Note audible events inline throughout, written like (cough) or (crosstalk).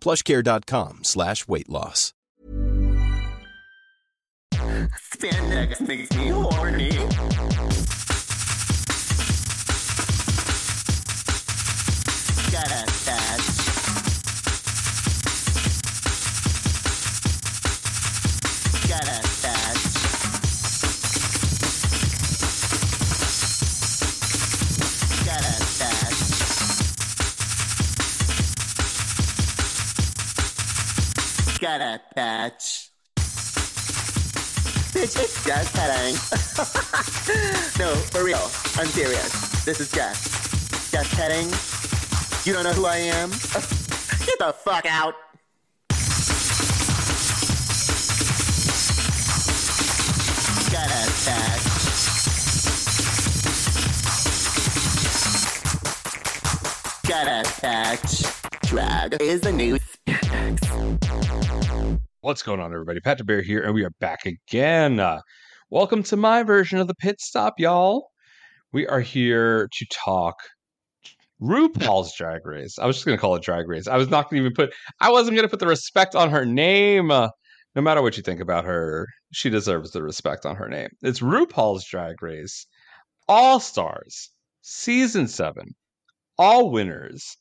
plushcare.com slash weight loss. Spandex makes me horny. Gotta Gotta touch. Bitch, it's just petting. (laughs) no, for real. I'm serious. This is just. Just petting. You don't know who I am? (laughs) Get the fuck out. Gotta touch. Gotta touch. Drag is the new What's going on, everybody? Patrick Bear here, and we are back again. Uh, welcome to my version of the pit stop, y'all. We are here to talk RuPaul's Drag Race. I was just going to call it Drag Race. I was not going to even put, I wasn't going to put the respect on her name. Uh, no matter what you think about her, she deserves the respect on her name. It's RuPaul's Drag Race, All Stars, Season 7, All Winners,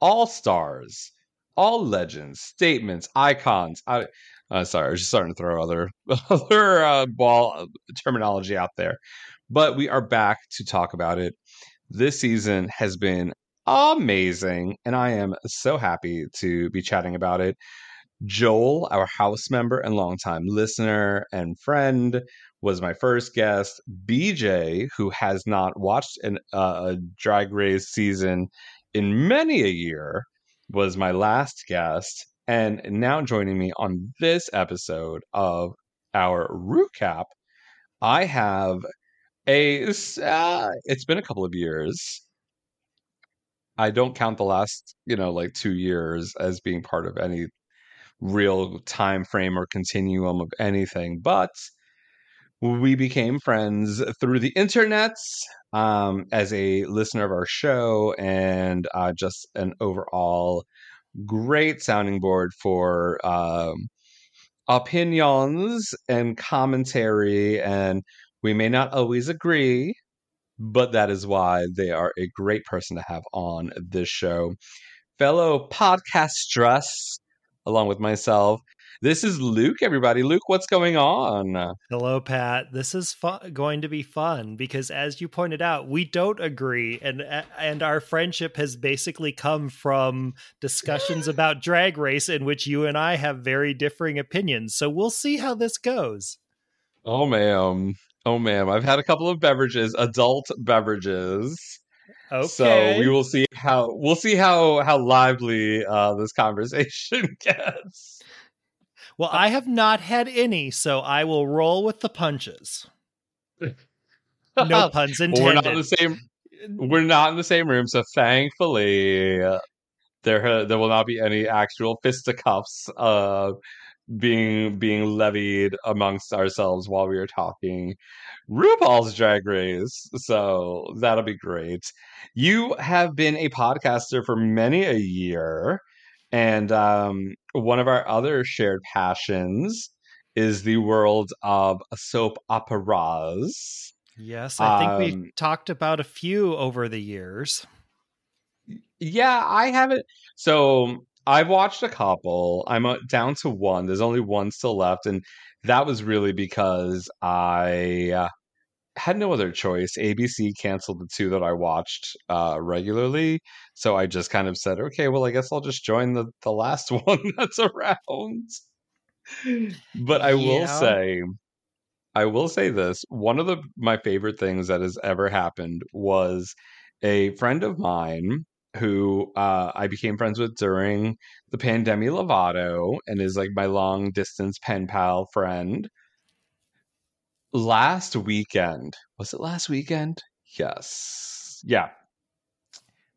All Stars all legends, statements, icons. I, uh, sorry, I was just starting to throw other (laughs) other uh, ball uh, terminology out there, but we are back to talk about it. This season has been amazing, and I am so happy to be chatting about it. Joel, our house member and longtime listener and friend, was my first guest. BJ, who has not watched an, uh, a Drag Race season in many a year, was my last guest, and now joining me on this episode of our recap, I have a. Uh, it's been a couple of years. I don't count the last, you know, like two years as being part of any real time frame or continuum of anything, but we became friends through the internets um, as a listener of our show and uh, just an overall great sounding board for um, opinions and commentary. And we may not always agree, but that is why they are a great person to have on this show. Fellow podcastress, along with myself, this is Luke, everybody. Luke, what's going on? Hello, Pat. This is fu- going to be fun because, as you pointed out, we don't agree, and and our friendship has basically come from discussions (laughs) about Drag Race in which you and I have very differing opinions. So we'll see how this goes. Oh, ma'am. Oh, ma'am. I've had a couple of beverages, adult beverages. Okay. So we will see how we'll see how how lively uh, this conversation (laughs) gets. Well, I have not had any, so I will roll with the punches. No (laughs) puns intended. we're not in the same. We're not in the same room, so thankfully, uh, there there will not be any actual fisticuffs uh, being being levied amongst ourselves while we are talking RuPaul's Drag Race. So that'll be great. You have been a podcaster for many a year. And um, one of our other shared passions is the world of soap operas. Yes, I think Um, we talked about a few over the years. Yeah, I haven't. So I've watched a couple. I'm uh, down to one. There's only one still left, and that was really because I uh, had no other choice. ABC canceled the two that I watched uh, regularly, so I just kind of said, "Okay, well, I guess I'll just join the the last (laughs) one that's around." But I will say, I will say this: one of the my favorite things that has ever happened was a friend of mine who uh, I became friends with during the pandemic Lovato and is like my long distance pen pal friend. Last weekend, was it last weekend? Yes. Yeah.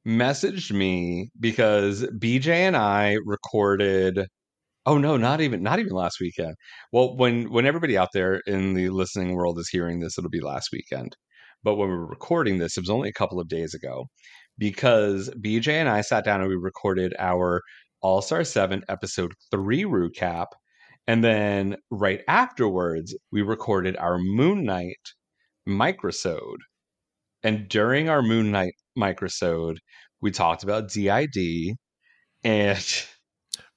Messaged me because BJ and I recorded Oh no, not even not even last weekend. Well, when when everybody out there in the listening world is hearing this, it'll be last weekend. But when we were recording this, it was only a couple of days ago because BJ and I sat down and we recorded our All Star 7 episode 3 recap. And then right afterwards, we recorded our Moon Knight microsode. And during our Moon Knight microsode, we talked about DID and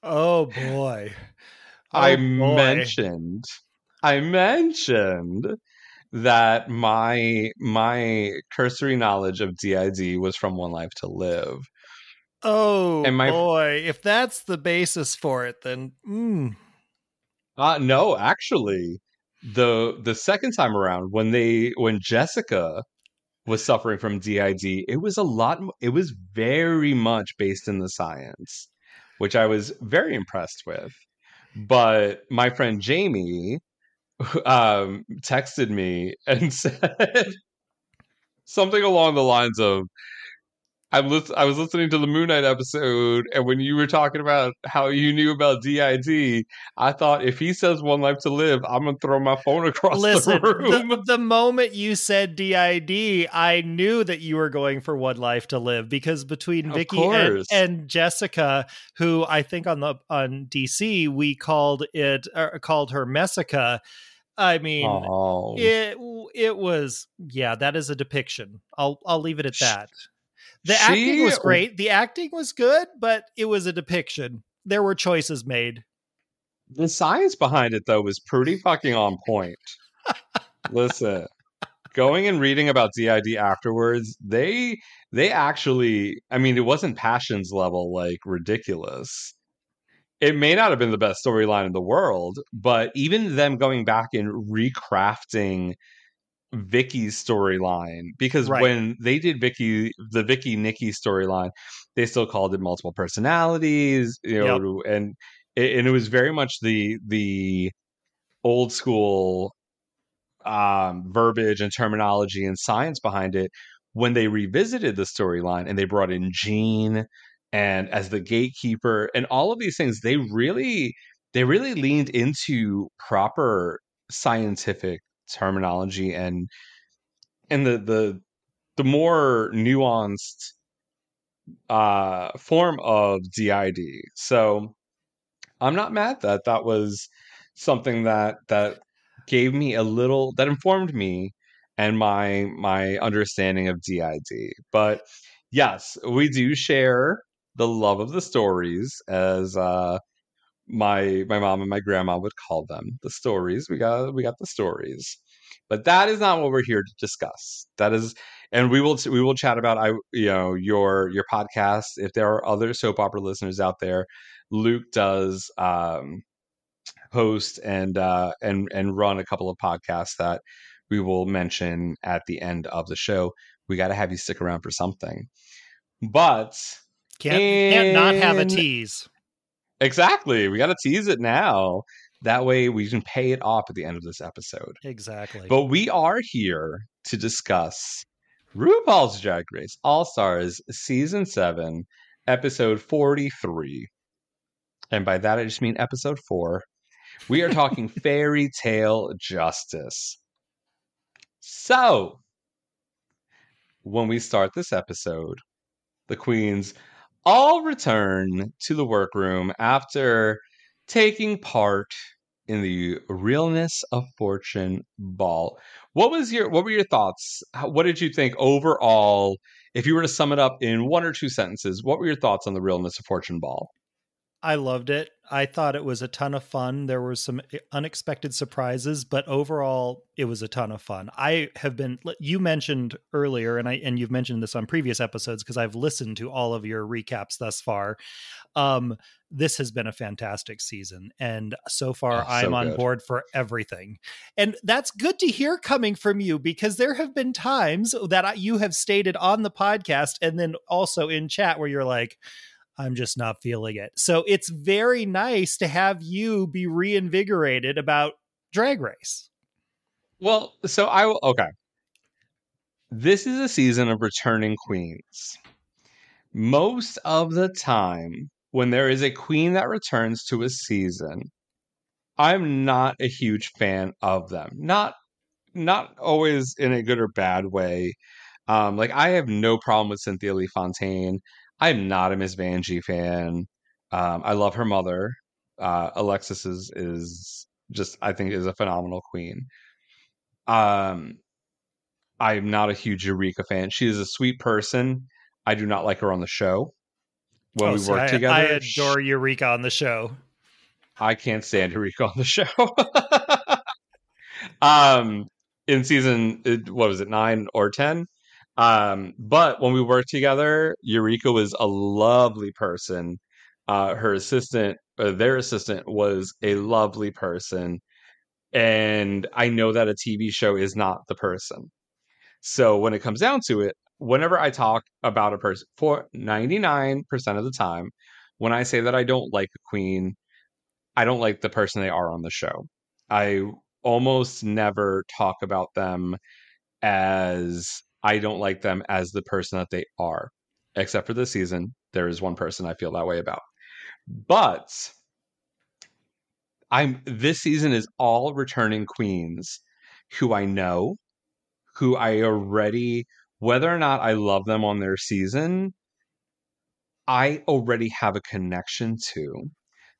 Oh boy. (laughs) I Oh, boy. mentioned I mentioned that my my cursory knowledge of DID was from One Life to Live. Oh And my- boy. If that's the basis for it, then mm, Uh no, actually, the the second time around when they when Jessica was suffering from DID, it was a lot it was very much based in the science, which I was very impressed with. But my friend Jamie (laughs) um texted me and (laughs) said something along the lines of I'm I was listening to the Moon Knight episode, and when you were talking about how you knew about DID, I thought if he says "One Life to Live," I'm gonna throw my phone across listen, the room. the, the moment you said DID, I knew that you were going for One Life to Live because between Vicky and, and Jessica, who I think on the on DC we called it uh, called her Messica. I mean, oh, it it was yeah, that is a depiction. I'll I'll leave it at that. The she- acting was great. The acting was good, but it was a depiction. There were choices made. the science behind it though was pretty fucking on point. Listen, going and reading about DID afterwards, they they actually, I mean, it wasn't passions level like ridiculous. It may not have been the best storyline in the world, but even them going back and recrafting Vicky's storyline because Right. when they did Vicky the Vicky Nikki storyline, they still called it multiple personalities, you know, and it, and it was very much the the old school um, verbiage and terminology and science behind it. When they revisited the storyline and they brought in Jean and as the gatekeeper and all of these things, they really they really leaned into proper scientific terminology and and the the the more nuanced uh form of DID. So I'm not mad that that was something that that gave me a little that informed me and my my understanding of DID. But yes, we do share the love of the stories as uh my my mom and my grandma would call them the stories. We got we got the stories. But that is not what we're here to discuss. That is and we will we will chat about i you know your your podcast. If there are other soap opera listeners out there luke does um host and uh and and run a couple of podcasts that we will mention at the end of the show. We got to have you stick around for something. But Can't can't not have a tease. Exactly. We got to tease it now. That way we can pay it off at the end of this episode. Exactly. But we are here to discuss RuPaul's Drag Race All Stars Season 7, Episode 43. And by that, I just mean Episode 4. We are talking (laughs) Fairy Tale Justice. So, when we start this episode, the queens all return to the workroom after taking part in the realness of fortune ball. What was your what were your thoughts? What did you think overall if you were to sum it up in one or two sentences what were your thoughts on the realness of fortune ball? I loved it. I thought it was a ton of fun. There were some unexpected surprises, but overall, it was a ton of fun. I have been you mentioned earlier, and I and you've mentioned this on previous episodes because I've listened to all of your recaps thus far. Um, this has been a fantastic season, and so far, Oh, so I'm on good. board for everything. And that's good to hear coming from you because there have been times that I, you have stated on the podcast and then also in chat where you're like. I'm just not feeling it. So it's very nice to have you be reinvigorated about Drag Race. Well, so I will. Okay. This is a season of returning queens. Most of the time, when there is a queen that returns to a season, I'm not a huge fan of them. Not not always in a good or bad way. Um, like I have no problem with Cynthia Lee Fontaine. I'm not a Miss Vanjie fan. Um, I love her mother. Uh, Alexis is is just I think is a phenomenal queen. Um, I'm not a huge Eureka fan. She is a sweet person. I do not like her on the show. When Oh, we see, work I, together, I adore Eureka on the show. I can't stand Eureka on the show. (laughs) um, in season, what was it, nine or ten? Um, but when we worked together, Eureka was a lovely person. Uh, her assistant, uh, their assistant, was a lovely person, and I know that a TV show is not the person. So when it comes down to it, whenever I talk about a person, for ninety nine percent of the time, when I say that I don't like a queen, I don't like the person they are on the show. I almost never talk about them as I don't like them as the person that they are. Except for this season, there is one person I feel that way about. But I'm this season is all returning queens who I know, who I already whether or not I love them on their season, I already have a connection to.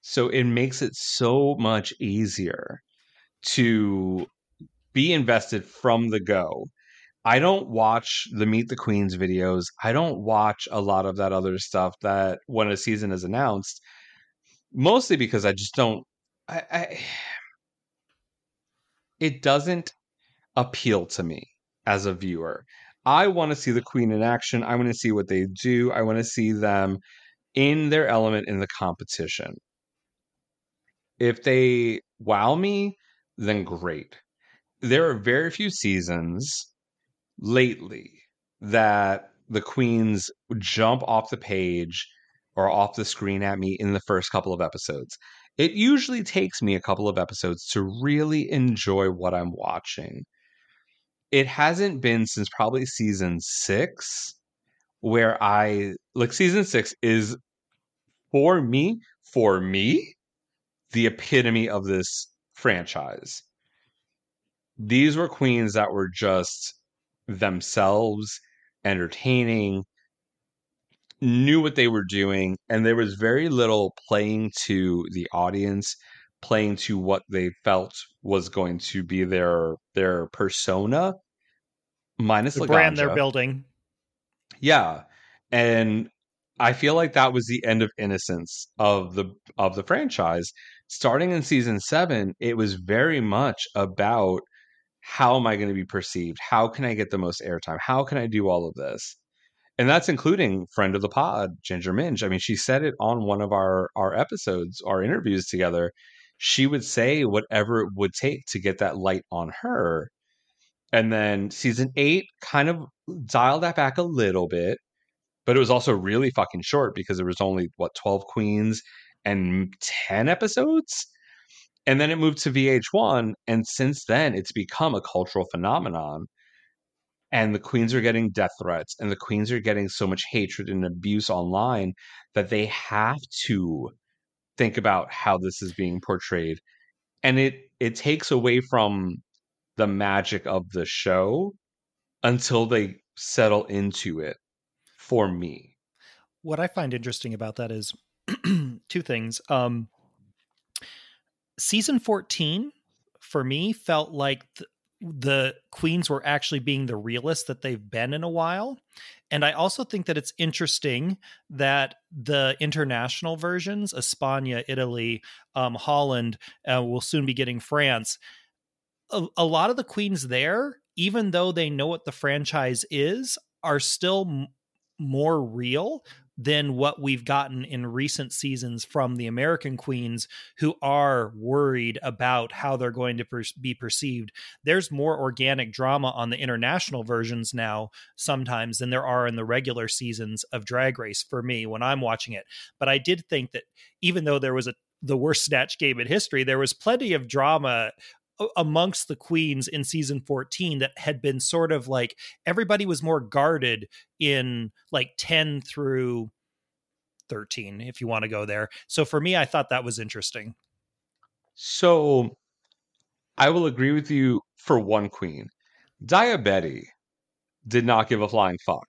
So it makes it so much easier to be invested from the go. I don't watch the Meet the Queens videos. I don't watch a lot of that other stuff that when a season is announced, mostly because I just don't. I, I (sighs) it doesn't appeal to me as a viewer. I want to see the Queen in action. I want to see what they do. I want to see them in their element in the competition. If they wow me, then great. There are very few seasons lately that the queens jump off the page or off the screen at me in the first couple of episodes. It usually takes me a couple of episodes to really enjoy what I'm watching. It hasn't been since probably season six where I like season six is for me, for me, the epitome of this franchise. These were queens that were just themselves, entertaining, knew what they were doing, and there was very little playing to the audience, playing to what they felt was going to be their their persona, minus The brand they're building. Yeah. And I feel like that was the end of innocence of the of the franchise. Starting in season 7, it was very much about how am I going to be perceived? How can I get the most airtime? How can I do all of this? And that's including friend of the pod, Ginger Minge. I mean, she said it on one of our our episodes, our interviews together. She would say whatever it would take to get that light on her. And then season 8 kind of dialed that back a little bit, but it was also really fucking short because there was only what 12 queens and 10 episodes. And then it moved to VH1 and since then it's become a cultural phenomenon. And the queens are getting death threats and the queens are getting so much hatred and abuse online that they have to think about how this is being portrayed. And it it takes away from the magic of the show until they settle into it for me. What I find interesting about that is (clears throat) two things. Um, season 14 for me felt like th- the queens were actually being the realists that they've been in a while. And I also think that it's interesting that the international versions, Espana, Italy, um, Holland, uh, will soon be getting France. A, a lot of the queens there, even though they know what the franchise is, are still m- more real than what we've gotten in recent seasons from the American queens who are worried about how they're going to per- be perceived. There's more organic drama on the international versions now sometimes than there are in the regular seasons of Drag Race for me when I'm watching it. But I did think that even though there was a the worst snatch game in history, there was plenty of drama amongst the queens in season 14 that had been sort of like everybody was more guarded in like 10 through 13 if you want to go there so for me i thought that was interesting So I will agree with you for one queen. Daya Betty did not give a flying fuck.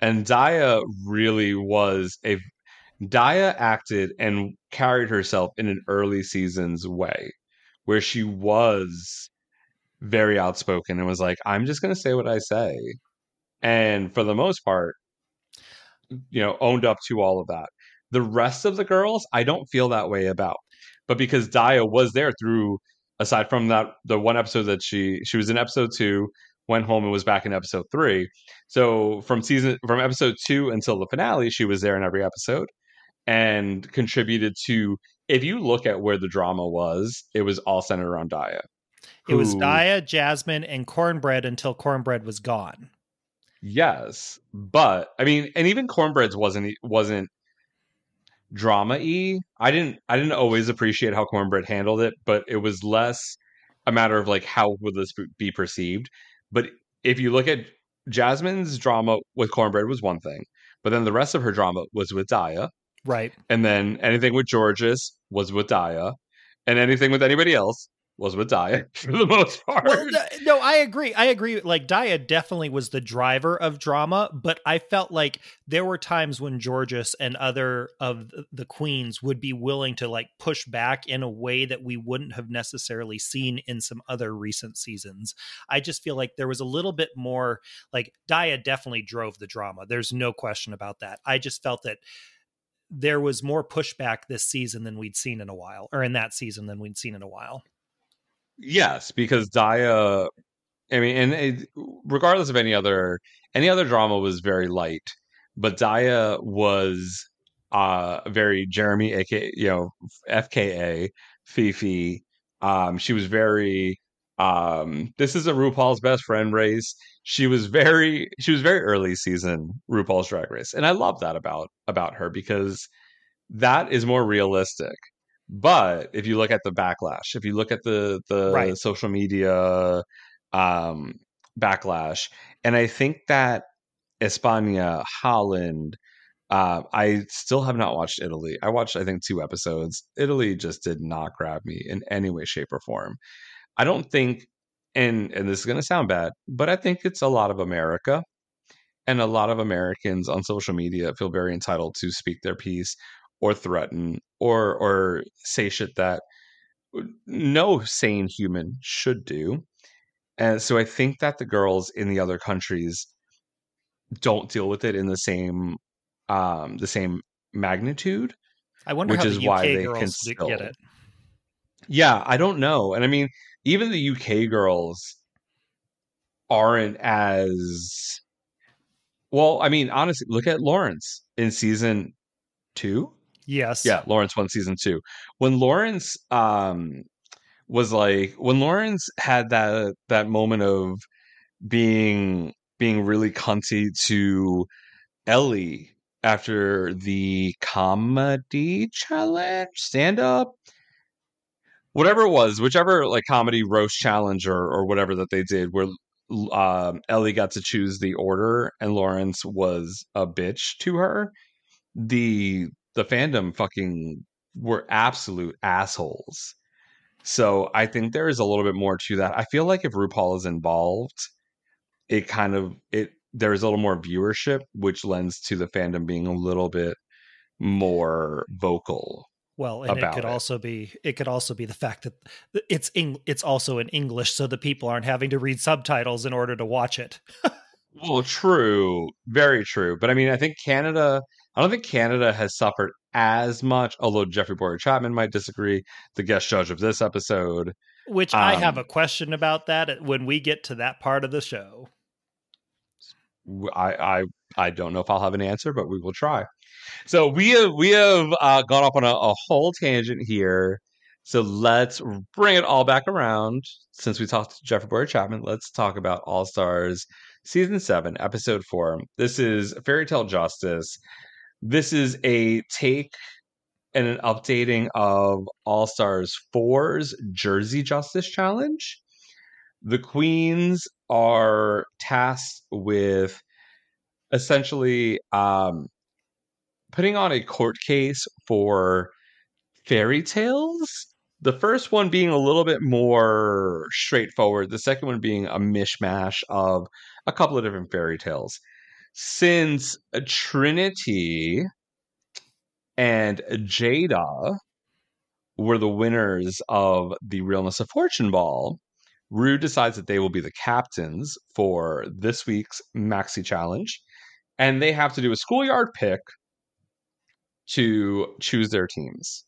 And Daya really was a Daya acted and carried herself in an early seasons way where she was very outspoken and was like, I'm just going to say what I say. And for the most part, you know, owned up to all of that. The rest of the girls, I don't feel that way about. But because Daya was there through, aside from that, the one episode that she she was in episode two, went home and was back in episode three. So from season from episode two until the finale, she was there in every episode and contributed to. If you look at where the drama was, it was all centered around Daya. it was Daya, Jasmine, and Kornbread until Kornbread was gone. Yes, but I mean, and even Kornbreads wasn't wasn't drama y. I didn't I didn't always appreciate how Kornbread handled it, but it was less a matter of like how would this be perceived. But if you look at Jasmine's drama with Kornbread was one thing, but then the rest of her drama was with Daya, Right. and then anything with Jorgeous was with Daya, and anything with anybody else was with Daya (laughs) for the most part. Well, no, no, I agree. I agree. Like Daya definitely was the driver of drama, but I felt like there were times when Jorgeous and other of the queens would be willing to like push back in a way that we wouldn't have necessarily seen in some other recent seasons. I just feel like there was a little bit more like Daya definitely drove the drama. There's no question about that. I just felt that there was more pushback this season than we'd seen in a while, or in that season than we'd seen in a while. Yes, because Daya, I mean, and it, regardless of any other any other drama was very light, but Daya was uh very Jaremi, aka you know FKA Phi Phi. Um, she was very um. This is a RuPaul's best friend race. She was very she was very early season RuPaul's Drag Race, and I love that about about her because that is more realistic. But if you look at the backlash, if you look at the the Right. social media um, backlash, and I think that Espana, Holland, uh, I still have not watched Italy. I watched I think two episodes. Italy just did not grab me in any way, shape, or form. I don't think, and and this is going to sound bad, but I think it's a lot of America. And a lot of Americans on social media feel very entitled to speak their piece or threaten or or say shit that no sane human should do. And so I think that the girls in the other countries don't deal with it in the same um the same magnitude. I wonder Which how is the UK why they girls can still- get it. Yeah, I don't know. And I mean, even the UK girls aren't as well, I mean, honestly, look at Lawrence in season 2. Yes. Yeah, Lawrence won season two. When Lawrence um was like when Lawrence had that that moment of being being really cunty to Ellie after the comedy challenge, stand up, whatever it was, whichever like comedy roast challenge or or whatever that they did, where um, Ellie got to choose the order and Lawrence was a bitch to her. The the fandom fucking were absolute assholes. So I think there is a little bit more to that. I feel like if RuPaul is involved, it kind of it there is a little more viewership, which lends to the fandom being a little bit more vocal. Well, and it could it. also be it could also be the fact that it's Eng- it's also in English, so the people aren't having to read subtitles in order to watch it. Well, true, very true. But I mean, I think Canada. I don't think Canada has suffered as much. Although Jeffrey Bowyer Chapman might disagree, the guest judge of this episode. Which I have Um, a question about that when we get to that part of the show. I, I I don't know if I'll have an answer, but we will try. So we have we have uh, gone off on a, a whole tangent here. So let's bring it all back around. Since we talked to Jeffrey Bowyer Chapman, let's talk about All Stars season seven, episode four. This is Fairy Tale Justice. This is a take and an updating of All Stars 4's Jersey Justice Challenge. The queens are tasked with essentially um, putting on a court case for fairy tales. The first one being a little bit more straightforward, the second one being a mishmash of a couple of different fairy tales. Since Trinity and Jada were the winners of the Realness of Fortune Ball, Rue decides that they will be the captains for this week's Maxi Challenge, and they have to do a schoolyard pick to choose their teams.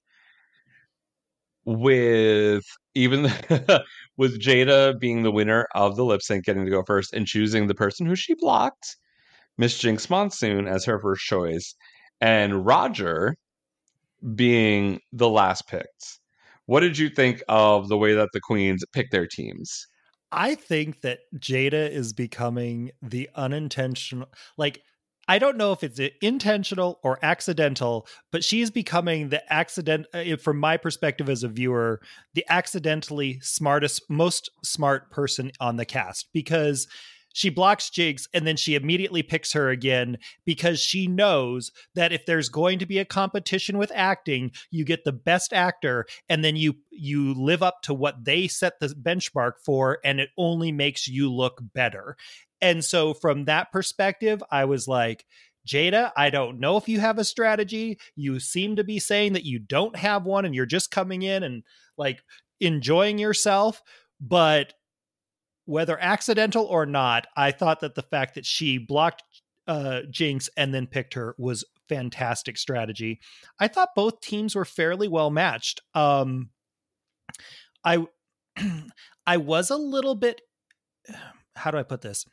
With even (laughs) with Jada being the winner of the lip sync, getting to go first and choosing the person who she blocked, Miss Jinx Monsoon as her first choice, and Raja being the last picked. What did you think of the way that the queens picked their teams? I think that Jada is becoming the unintentional like I don't know if it's intentional or accidental, but she's becoming the accident uh, from my perspective as a viewer, the accidentally smartest most smart person on the cast because she blocks Jinx and then she immediately picks her again because she knows that if there's going to be a competition with acting, you get the best actor and then you you live up to what they set the benchmark for and it only makes you look better. And so from that perspective, I was like Jada, I don't know if you have a strategy. You seem to be saying that you don't have one and you're just coming in and like enjoying yourself, but whether accidental or not, I thought that the fact that she blocked uh, Jinx and then picked her was fantastic strategy. I thought both teams were fairly well matched. Um, I (clears throat) I was a little bit how do I put this?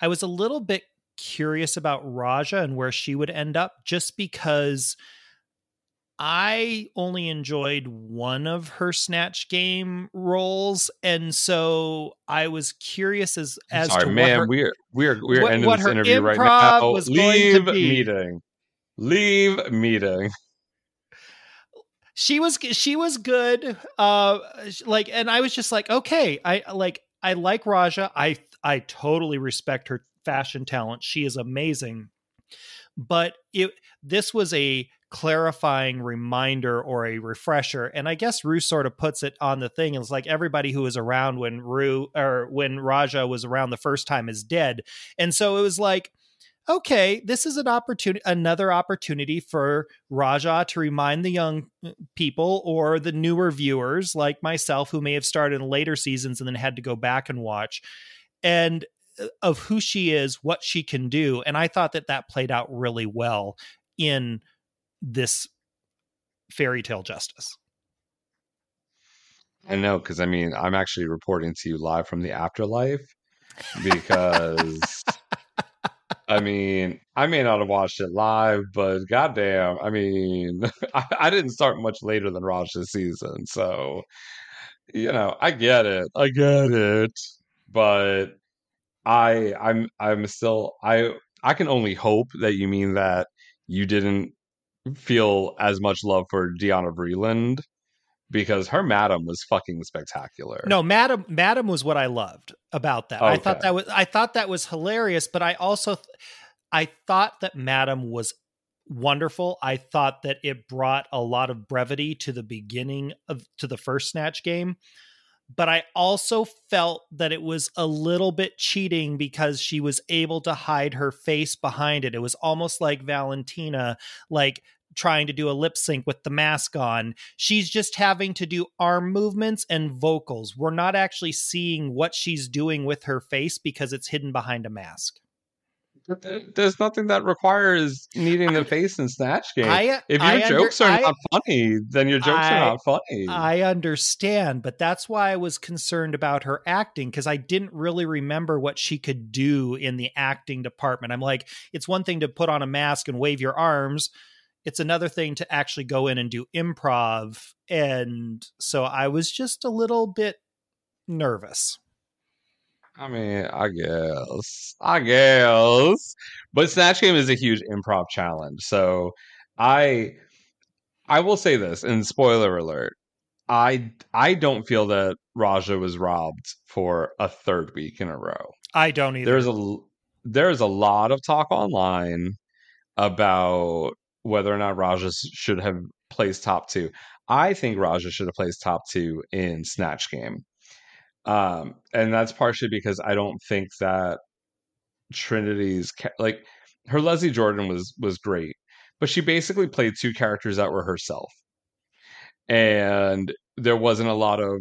I was a little bit curious about Raja and where she would end up just because I only enjoyed one of her snatch game roles, and so I was curious as as Sorry, to man, what her, we're we're we're what- ending what this interview right now. was going to Leave be. meeting. Leave meeting. (laughs) she was she was good. Uh, like, and I was just like, okay, I like I like Raja. I I totally respect her fashion talent. She is amazing, but it this was a clarifying reminder or a refresher. And I guess Rue sort of puts it on the thing. It's like everybody who was around when Rue or when Raja was around the first time is dead. And so it was like, okay, this is an opportunity, another opportunity for Raja to remind the young uh, people or the newer viewers like myself who may have started in later seasons and then had to go back and watch and uh, of who she is, what she can do. And I thought that that played out really well in this fairy tale justice. I know, because I mean, I'm actually reporting to you live from the afterlife because (laughs) I mean, I may not have watched it live, but goddamn, I mean, (laughs) I, I didn't start much later than Raj this season, so you know, I get it, I get it, but I, I'm, I'm still, I, I can only hope that you mean that you didn't feel as much love for Diana Vreeland because her madam was fucking spectacular. No, Madam Madam was what I loved about that. I thought that was I thought that was hilarious, but I also th- I thought that Madam was wonderful. I thought that it brought a lot of brevity to the beginning of to the first snatch game. But I also felt that it was a little bit cheating because she was able to hide her face behind it. It was almost like Valentina like trying to do a lip sync with the mask on. She's just having to do arm movements and vocals. We're not actually seeing what she's doing with her face because it's hidden behind a mask. There's nothing that requires needing the face in Snatch Game. I, if your I jokes under- are I- not funny, then your jokes I- are not funny. I understand, but that's why I was concerned about her acting because I didn't really remember what she could do in the acting department. I'm like, it's one thing to put on a mask and wave your arms, it's another thing to actually go in and do improv. And so I was just a little bit nervous. I mean, I guess. I guess. But Snatch Game is a huge improv challenge. So I I will say this, and spoiler alert, I I don't feel that Raja was robbed for a third week in a row. I don't either. There's a there's a lot of talk online about whether or not Raja should have placed top two. I think Raja should have placed top two in Snatch Game. Um, and that's partially because I don't think that Trinity's ca- like her Leslie Jordan was was great, but she basically played two characters that were herself, and there wasn't a lot of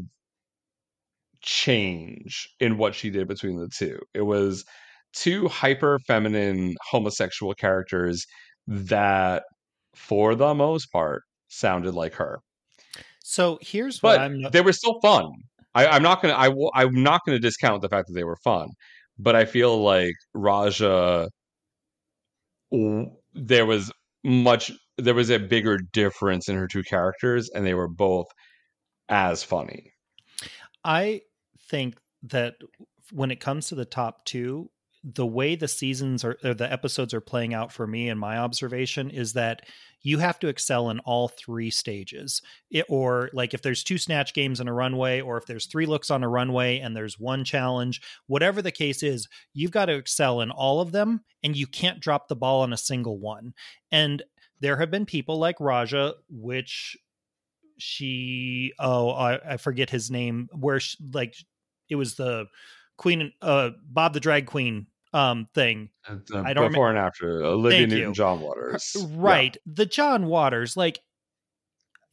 change in what she did between the two. It was two hyper feminine homosexual characters that, for the most part, sounded like her so here's what but I'm not they were still fun. I, I'm not gonna. I will. I'm not gonna discount the fact that they were fun, but I feel like Raja. There was much. There was a bigger difference in her two characters, and they were both as funny. I think that when it comes to the top two, the way the seasons are or the episodes are playing out for me and my observation is that you have to excel in all three stages. It, or like if there's two snatch games in a runway, or if there's three looks on a runway and there's one challenge, whatever the case is, you've got to excel in all of them and you can't drop the ball on a single one. And there have been people like Raja, which she oh I, I forget his name where she, like it was the queen uh bob the drag queen um thing Uh, I don't before and after Olivia Thank Newton. John Waters. Yeah. right the john waters like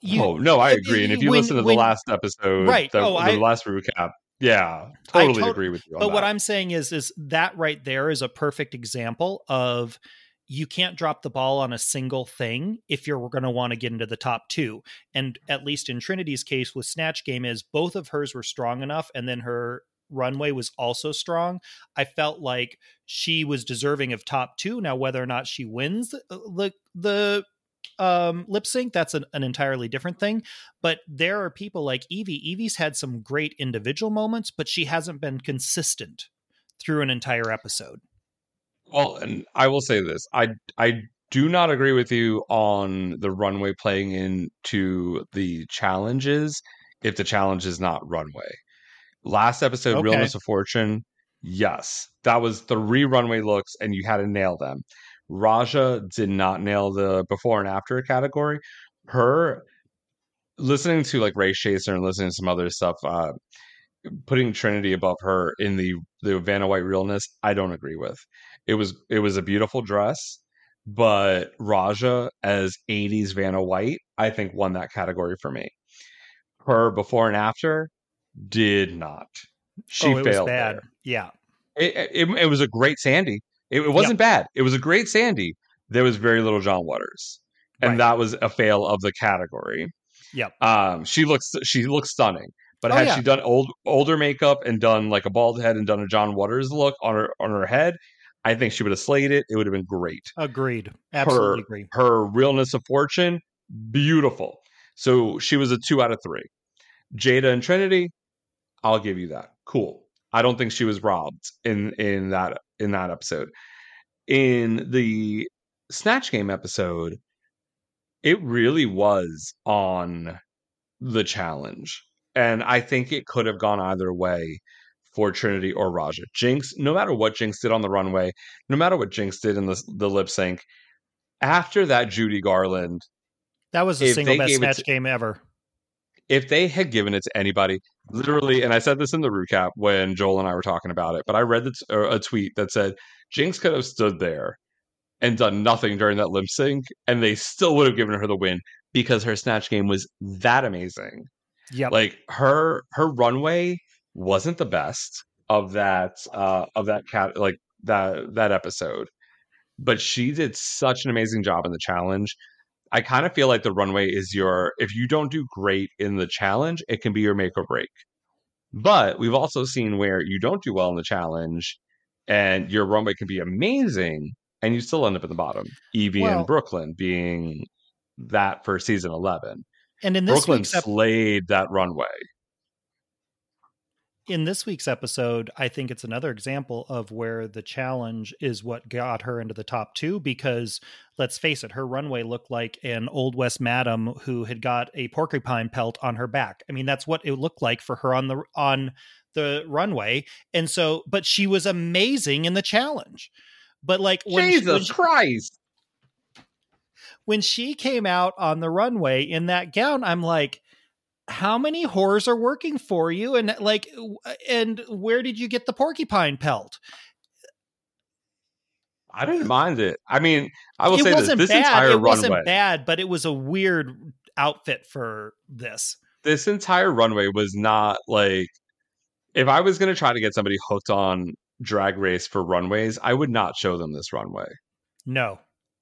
you oh no, I uh, agree. And if you when- listen to the last episode, Right. the, Oh, the I- last recap, yeah, totally tot- agree with you. On but what i'm saying is is that right there is a perfect example of you can't drop the ball on a single thing if you're going to want to get into the top two and at least in trinity's case with snatch game is both of hers were strong enough and then her runway was also strong i felt like she was deserving of top two. Now whether or not she wins the the, the um lip sync that's an, an entirely different thing but there are people like Yvie. Yvie's had some great individual moments but she hasn't been consistent through an entire episode. Well, and I will say this: I I do not agree with you on the runway playing into the challenges if the challenge is not runway. Last episode, Okay. Realness of Fortune, yes, that was three runway looks, and you had to nail them. Raja did not nail the before and after category. Her listening to like Ray Chaser and listening to some other stuff, uh, putting Trinity above her in the the Vanna White realness, I don't agree with. It was it was a beautiful dress, but Raja as 80s Vanna White, I think won that category for me. Her before and after did not. She oh, failed bad there. yeah It, it, it was a great Sandy. It, it wasn't bad. It was a great Sandy. There was very little John Waters, and Right. that was a fail of the category. Yep. Um, she looks she looks stunning, but Oh, had yeah. she done old older makeup and done like a bald head and done a John Waters look on her on her head, I think she would have slayed it. It would have been great. agreed absolutely her, agree Her realness of fortune, beautiful. So she was a two out of three. Jada and Trinity, I'll give you that. Cool. I don't think she was robbed in in that in that episode. In the Snatch Game episode, it really was on the challenge. And I think it could have gone either way for Trinity or Raja. Jinx, no matter what Jinx did on the runway, no matter what Jinx did in the, the lip sync, after that Judy Garland, that was the single best snatch to- game ever if they had given it to anybody, literally, and I said this in the recap when Joel and I were talking about it, but I read uh, a tweet that said Jinx could have stood there and done nothing during that lip sync, and they still would have given her the win because her snatch game was that amazing. Yep. Like her her runway wasn't the best of that uh of that cat like that that episode. But she did such an amazing job in the challenge. I kind of feel like the runway is your if you don't do great in the challenge, it can be your make or break. But we've also seen where you don't do well in the challenge and your runway can be amazing and you still end up at the bottom. Yvie Well- and Brooke Lynn being that for season 11. and in this Brooke Lynn week's ep- slayed that runway. In this week's episode, I think it's another example of where the challenge is what got her into the top two because let's face it, her runway looked like an old West madam who had got a porcupine pelt on her back. I mean, that's what it looked like for her on the on the runway. And so, but she was amazing in the challenge. But like when she- when Jesus she- Christ. when she came out on the runway in that gown, I'm like, how many whores are working for you? And like, and where did you get the porcupine pelt? I didn't mind it. I mean, I will it say this: wasn't this bad. entire It wasn't bad, but it was a weird outfit for this. this entire runway was not like. If I was going to try to get somebody hooked on Drag Race for runways, I would not show them this runway. No,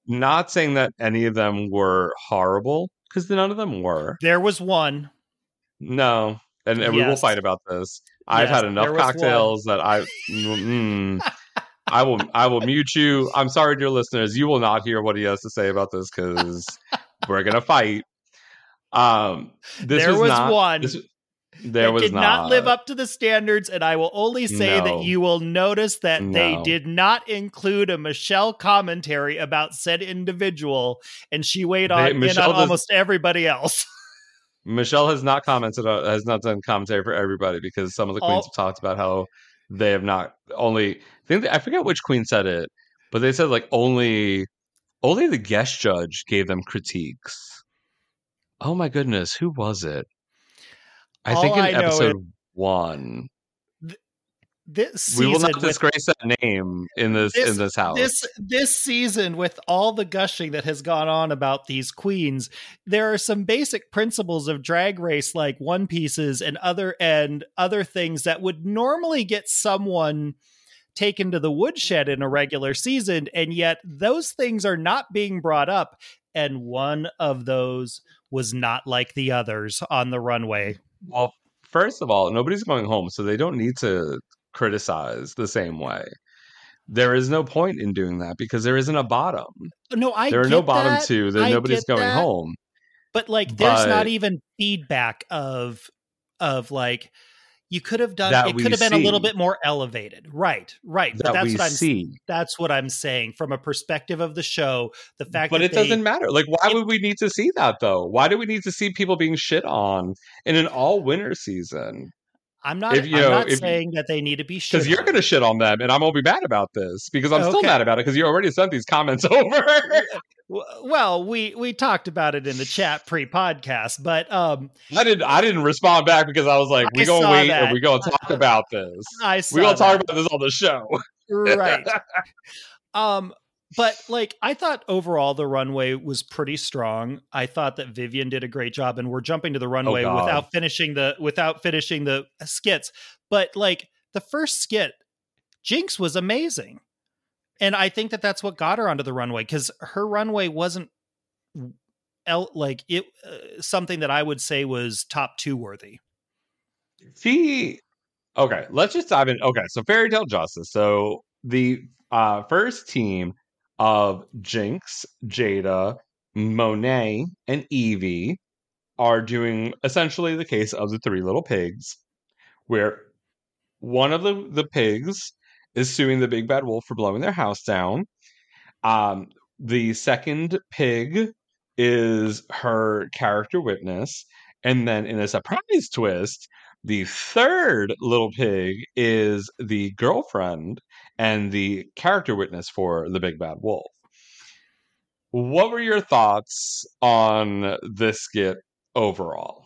Not saying that any of them were horrible, because none of them were. there was one. No, and, and we will fight about this. I've had enough was cocktails that I. Mm, (laughs) I will. I will mute you. I'm sorry, dear listeners. You will not hear what he has to say about this because we're gonna fight. Um, this There was not, one this- there was did not. live up to the standards, and I will only say No. that you will notice that they did not include a Michelle commentary about said individual, and she weighed They- on in Michelle on does- almost everybody else. Michelle has not commented. On, has not done commentary for everybody because some of the queens All- have talked about how they have not only. I think I forget which queen said it, but they said like only only the guest judge gave them critiques. Oh my goodness, who was it? I All think in I episode one. This We will season not with disgrace that name in this, in this house. This this season, with all the gushing that has gone on about these queens, there are some basic principles of drag race, like one pieces and other and other things that would normally get someone taken to the woodshed in a regular season, and yet those things are not being brought up. And one of those was not like the others on the runway. Well, first of all, nobody's going home, so they don't need to criticize the same way. There is no point in doing that because there isn't a bottom. Oh, no, I there are no bottom that. two. I nobody's going that. home. but like there's not even feedback of of like you could have done it could have been a little bit more elevated right right but That that's we what i'm see, that's what i'm saying from a perspective of the show the fact but that it they, doesn't matter. Like, why it- would we need to see that though? Why do we need to see people being shit on in an all-winter season? I'm not if, i'm know, not saying that they need to be Because you're going to shit on them, and I'm going to be mad about this because I'm still mad about it because you already sent these comments (laughs) over. Well we we talked about it in the chat pre-podcast but um I didn't. I didn't respond back because I was like, I "We gonna wait that. and we gonna talk about this. i saw We gonna talk about this on the show." right (laughs) um but like i thought overall the runway was pretty strong i thought that vivienne did a great job and we're jumping to the runway God. without finishing the without finishing the skits but like the first skit jinx was amazing and i think that that's what got her onto the runway because her runway wasn't el- like it uh, something that i would say was top two worthy She okay. Let's just dive in. Okay, so Fairy Tale Justice. So the uh, first team of Jinx, Jaida, Monet, and Yvie are doing essentially the case of the Three Little Pigs, where one of the the pigs is suing the Big Bad Wolf for blowing their house down. Um, the second pig is her character witness, and then in a surprise twist, the third little pig is the girlfriend and the character witness for the big bad wolf. What were your thoughts on this skit overall?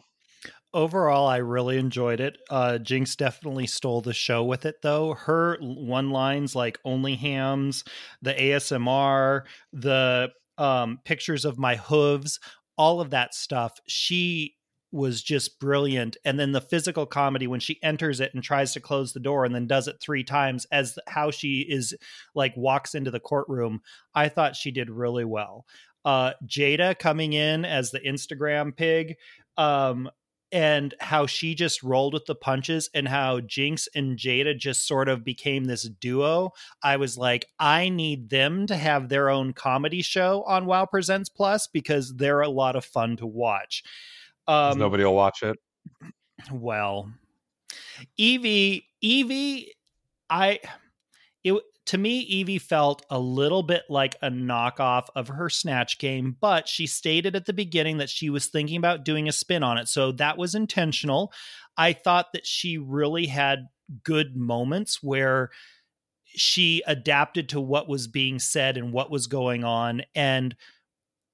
overall, I really enjoyed it. Uh, Jinx definitely stole the show with it, though. Her one lines like "only hams," the ASMR, the um, pictures of my hooves, all of that stuff. She was just brilliant. And then the physical comedy when she enters it and tries to close the door and then does it three times as how she is like walks into the courtroom. I thought she did really well. Uh, Jaida coming in as the Instagram pig. Um, and how she just rolled with the punches and how Jinx and Jaida just sort of became this duo. I was like, I need them to have their own comedy show on WoW Presents Plus because they're a lot of fun to watch. Um, Nobody will watch it. well, Yvie, Yvie, I it to me, Yvie felt a little bit like a knockoff of her Snatch game, but she stated at the beginning that she was thinking about doing a spin on it. So that was intentional. I thought that she really had good moments where she adapted to what was being said and what was going on. And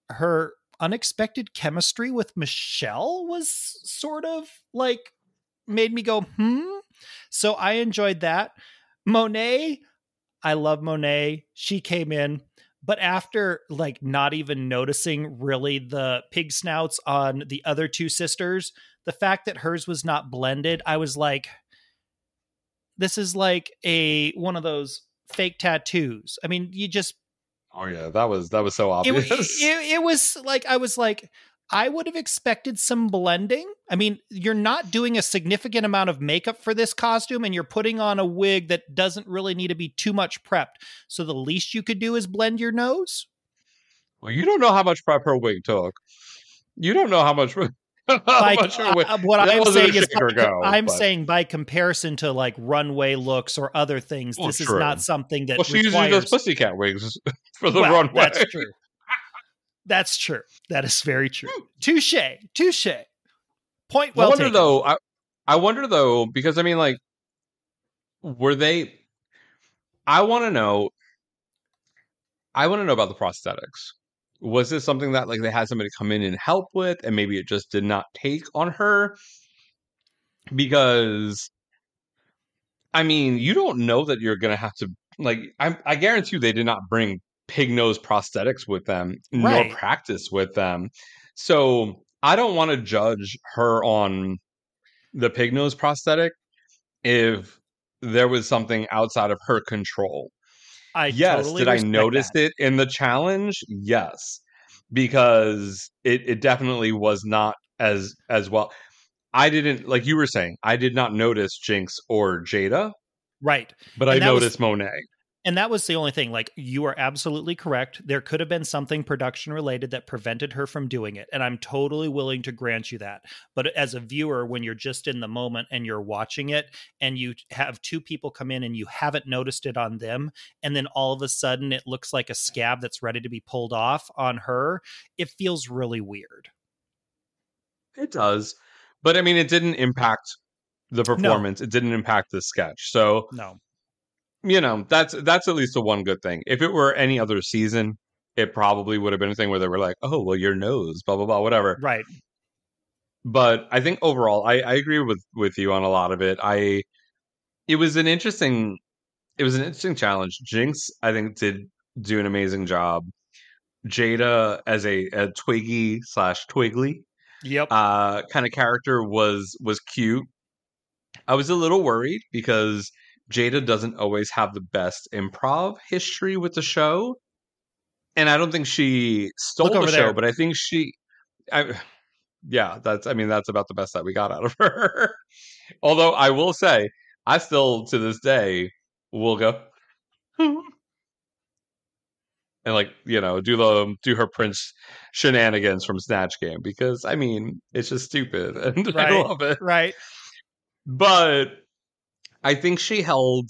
her unexpected chemistry with Michelle was sort of like made me go, hmm. So I enjoyed that. Monet, I love Monet. She came in, but after like not even noticing really the pig snouts on the other two sisters, the fact that hers was not blended, I was like, this is like a one of those fake tattoos. I mean, you just Oh yeah, that was that was so it, obvious. it, it was like I was like I would have expected some blending. I mean, you're not doing a significant amount of makeup for this costume and you're putting on a wig that doesn't really need to be too much prepped. So the least you could do is blend your nose. well, you don't know how much prep her wig took. You don't know how much. (laughs) By, much her wig- uh, what I'm saying is, or go, I'm but- saying by comparison to like runway looks or other things, Well, this is not something that Well, she uses requires. those pussycat wigs (laughs) for the Well, runway. That's true. (laughs) That's true. That is very true. Touche. Touche. Point well I wonder taken. though. I, I wonder though because I mean, like, were they? I want to know. I want to know about the prosthetics. Was this something that like they had somebody come in and help with, and maybe it just did not take on her? Because, I mean, you don't know that you're gonna have to like. I, I guarantee you, they did not bring pig nose prosthetics with them, Right. nor practice with them. So I don't want to judge her on the pig nose prosthetic if there was something outside of her control. I yes, totally did I notice that. it in the challenge? Yes, because it it definitely was not as as well. I didn't like you were saying. I did not notice Jinx or Jaida, Right. but And I that was- noticed Monet. And that was the only thing. Like, you are absolutely correct. There could have been something production related that prevented her from doing it. And I'm totally willing to grant you that. But as a viewer, when you're just in the moment and you're watching it and you have two people come in and you haven't noticed it on them, and then all of a sudden it looks like a scab that's ready to be pulled off on her, it feels really weird. It does, but I mean, it didn't impact the performance. It didn't impact the sketch. So No. You know that's that's at least the one good thing. If it were any other season, it probably would have been a thing where they were like, "Oh, well, your nose, blah blah blah, whatever." Right. But I think overall, I, I agree with with you on a lot of it. I it was an interesting it was an interesting challenge. Jinx, I think, did do an amazing job. Jaida as a, a Twiggy slash Twiggly Yep. uh kind of character was was cute. I was a little worried because Jaida doesn't always have the best improv history with the show. And I don't think she stole the show, there. but I think she I yeah, that's I mean that's about the best that we got out of (laughs) her. Although I will say, I still to this day will go (laughs) and like, you know, do the do her prince shenanigans from Snatch Game because I mean, it's just stupid (laughs) and I love it. right. But I think she held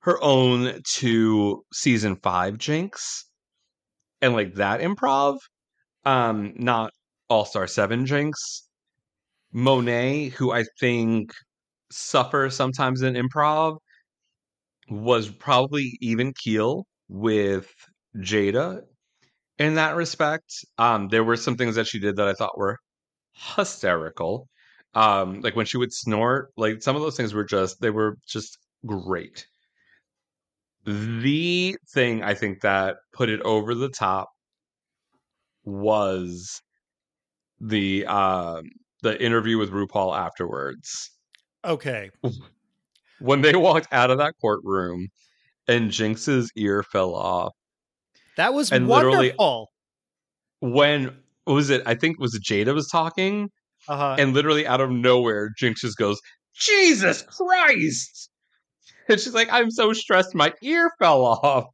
her own to season five Jinx and like that improv. Um, not All Star Seven Jinx. Monet, who I think suffers sometimes in improv, was probably even keel with Jaida in that respect. Um, there were some things that she did that I thought were hysterical. Um, like when she would snort, like some of those things were just they were just great. The thing I think that put it over the top was the um the interview with RuPaul afterwards. Okay. (laughs) When they walked out of that courtroom and Jinx's ear fell off. That was And literally- wonderful. When was it? I think it was Jaida was talking, Uh-huh. and literally out of nowhere, Jinx just goes, Jesus Christ! And she's like, I'm so stressed, my ear fell off.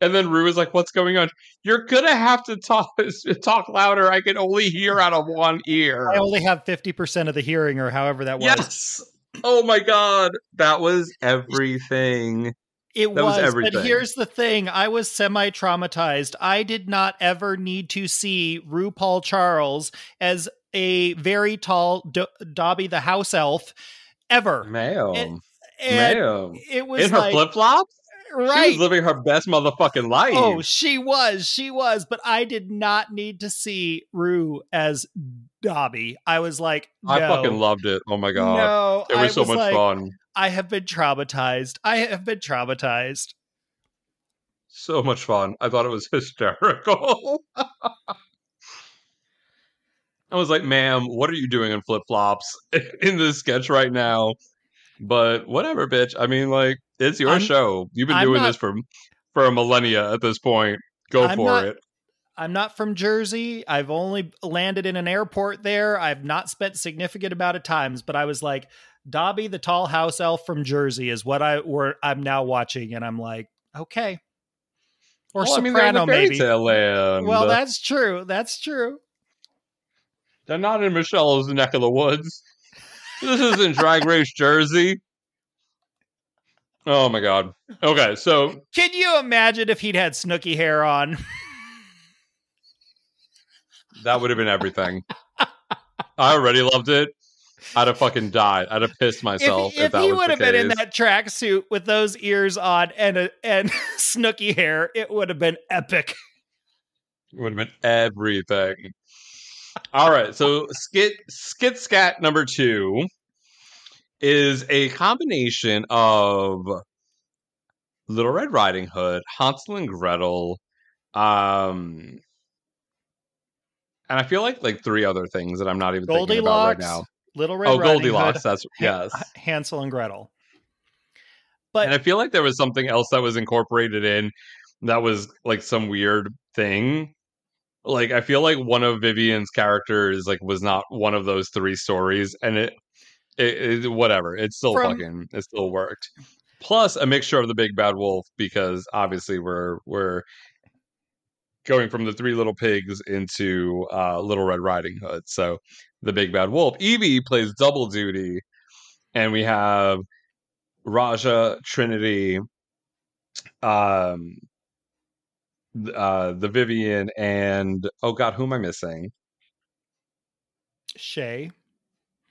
And then Ru is like, What's going on? You're gonna have to talk (laughs) talk louder. I can only hear out of one ear. I only have 50% of the hearing or however that was. Yes. Oh my god. That was everything. It was was, but everything. here's the thing: I was semi-traumatized. I did not ever need to see RuPaul Charles as a very tall Do- Dobby the house elf ever. Ma'am. And Ma'am. it was In her like flip flops? She right. was living her best motherfucking oh, life. Oh, she was, she was, but I did not need to see Ru as Dobby. I was like, I fucking loved it. Oh my god. No, it was I so much like, fun. I have been traumatized. I have been traumatized. So much fun. I thought it was (laughs) hysterical. (laughs) I was like, ma'am, what are you doing in flip flops (laughs) in this sketch right now? But whatever, bitch. I mean, like, it's your I'm- show. You've been I'm doing not- this for for a millennia at this point. Go I'm for not- it. I'm not from Jersey. I've only landed in an airport there. I've not spent significant amount of times, but I was like, Dobby, the tall house elf from Jersey, is what I were. I'm now watching, and I'm like, okay, or Well, I mean, Soprano, the fairy maybe. land. Well, that's true. That's true. They're not in Michelle's neck of the woods. This isn't Drag Race Jersey. Oh my god. Okay, so Can you imagine if he'd had Snooki hair on? that would have been everything. I already loved it. I'd have fucking died. I'd have pissed myself if, if that he was would have been in that tracksuit with those ears on and a, and (laughs) Snooki hair, it would have been epic. It would have been everything. All right, so skit skit scat number two is a combination of Little Red Riding Hood, Hansel and Gretel, um, and I feel like like three other things that I'm not even thinking about right now. Little Red Oh, Riding Goldilocks. Hood, That's yes. Hansel and Gretel. But and I feel like there was something else that was incorporated in that was like some weird thing. Like I feel like one of Vivian's characters like was not one of those three stories, and it, it, it whatever. It still From- fucking it still worked. Plus a mixture of the Big Bad Wolf because obviously we're we're going from the Three Little Pigs into uh, Little Red Riding Hood. So the Big Bad Wolf. Yvie plays double duty, and we have Raja, Trinity, um, uh, the Vivienne, and oh god, who am I missing? Shea,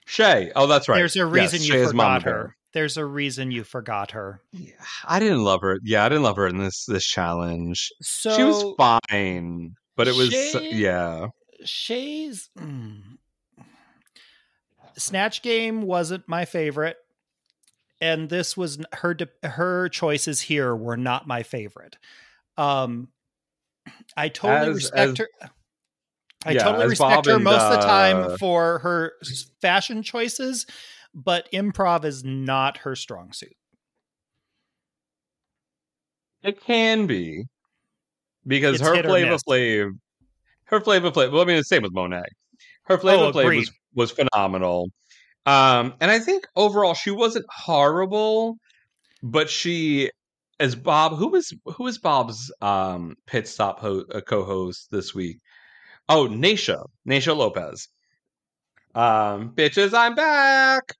Shea. Oh, that's right. there's a reason Yes, you Shea is Mama forgot Bear. her. There's a reason you forgot her. Yeah, I didn't love her. Yeah, I didn't love her in this this challenge. So she was fine, but it was Shea- yeah. Shea's mm, Snatch Game wasn't my favorite, and this was her her choices here were not my favorite. Um, I totally As- respect as- her. I yeah, totally respect Bob her and, most of the uh, time for her fashion choices, but improv is not her strong suit. It can be because It's her flavor flav, her flavor flav. Well, I mean, the same with Monet. Her flavor Oh, flav was was phenomenal, um, and I think overall she wasn't horrible, but she, as Bob, who was who was Bob's um, pit stop ho- uh, co-host this week? Oh, Naysha, Naysha Lopez. Um, bitches, I'm back.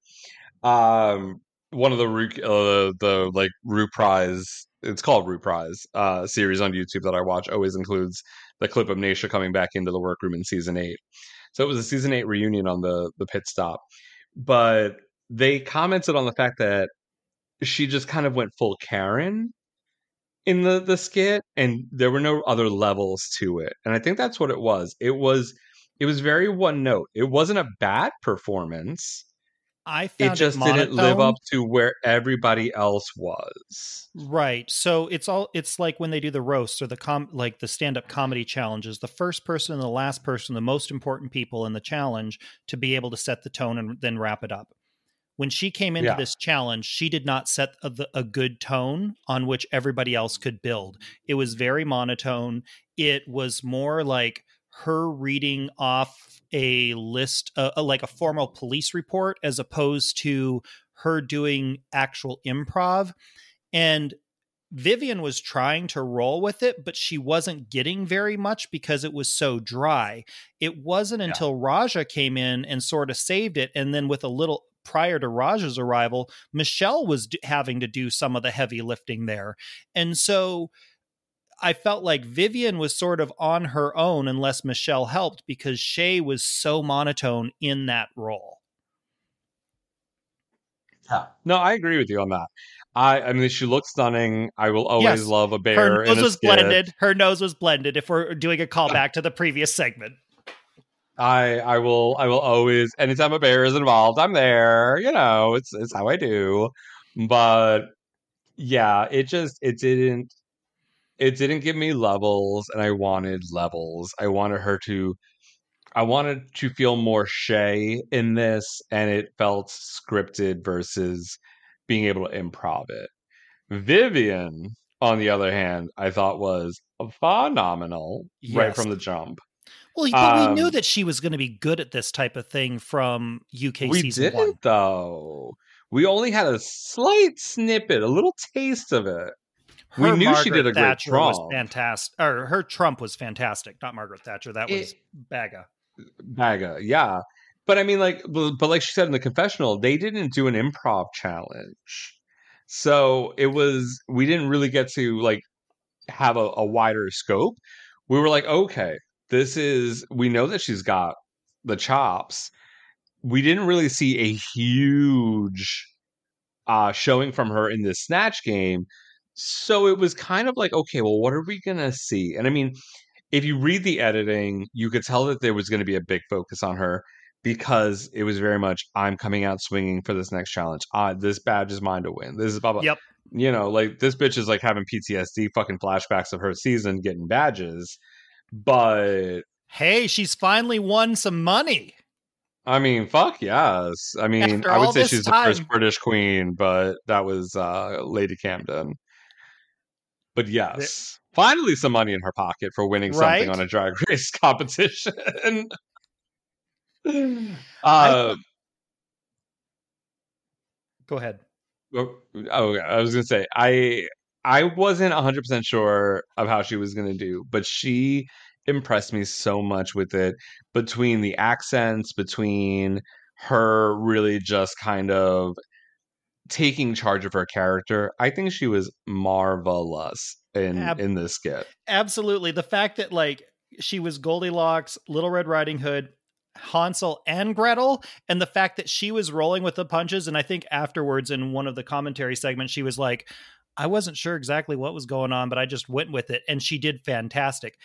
Um, one of the Ru- uh, the like Rue Prize. It's called Rue Prize uh, series on YouTube that I watch. Always includes the clip of Naysha coming back into the workroom in season eight. So it was a season eight reunion on the the pit stop, but they commented on the fact that she just kind of went full Karen in the the skit, and there were no other levels to it. And I think that's what it was. It was it was very one note. It wasn't a bad performance. I found it just didn't live up to where everybody else was. Right. So it's all it's like when they do the roasts or the com like the stand-up comedy challenges, the first person and the last person, the most important people in the challenge to be able to set the tone and then wrap it up. When she came into Yeah. this challenge, she did not set a, a good tone on which everybody else could build. It was very monotone. It was more like her reading off a list, uh, like a formal police report, as opposed to her doing actual improv. And Vivienne was trying to roll with it, but she wasn't getting very much because it was so dry. It wasn't Yeah. until Raja came in and sort of saved it. And then, with a little prior to Raja's arrival, Michelle was d- having to do some of the heavy lifting there. And so I felt like Vivienne was sort of on her own unless Michelle helped because Shea was so monotone in that role. Yeah. No, I agree with you on that. I I mean she looks stunning. I will always Yes. love a bear Her nose was skit. blended. Her nose was blended. If we're doing a callback (laughs) to the previous segment. I I will I will always anytime a bear is involved, I'm there. You know, it's it's how I do. But yeah, it just it didn't it didn't give me levels and I wanted levels. I wanted her to I wanted to feel more Shea in this and it felt scripted versus being able to improv it. Vivienne, on the other hand, I thought was phenomenal right from the jump. Well, we knew Um, that she was going to be good at this type of thing from UK we season didn't one. though. We only had a slight snippet, a little taste of it. we Her knew she did a great Thatcher was Trump. fantastic. Or her Trump was fantastic. Not Margaret Thatcher. That was It- Baga. Baga, yeah. But I mean, like, but but like she said in the confessional, they didn't do an improv challenge, so it was we didn't really get to like have a, a wider scope. We were like, okay, this is we know that she's got the chops. We didn't really see a huge uh showing from her in this snatch game. So it was kind of like, okay, well, what are we gonna see? And I mean, if you read the editing, you could tell that there was going to be a big focus on her because it was very much I'm coming out swinging for this next challenge. Uh, this badge is mine to win. This is blah blah. Yep. You know, like this bitch is like having PTSD, fucking flashbacks of her season getting badges. But Hey, she's finally won some money. I mean, fuck yes. I mean, After I would say she's the first British queen, but that was uh, Lady Camden. But yes, finally some money in her pocket for winning Right? something on a drag (laughs) race competition. (sighs) uh, Go ahead. oh, oh, I was gonna say I I wasn't hundred percent sure of how she was gonna do, but she impressed me so much with it between the accents, between her really just kind of taking charge of her character. I think she was marvelous in Ab- in this skit. Absolutely. The fact that like she was Goldilocks, Little Red Riding Hood, Hansel, and Gretel, and the fact that she was rolling with the punches. And I think afterwards in one of the commentary segments, she was like, I wasn't sure exactly what was going on, but I just went with it. And she did fantastic.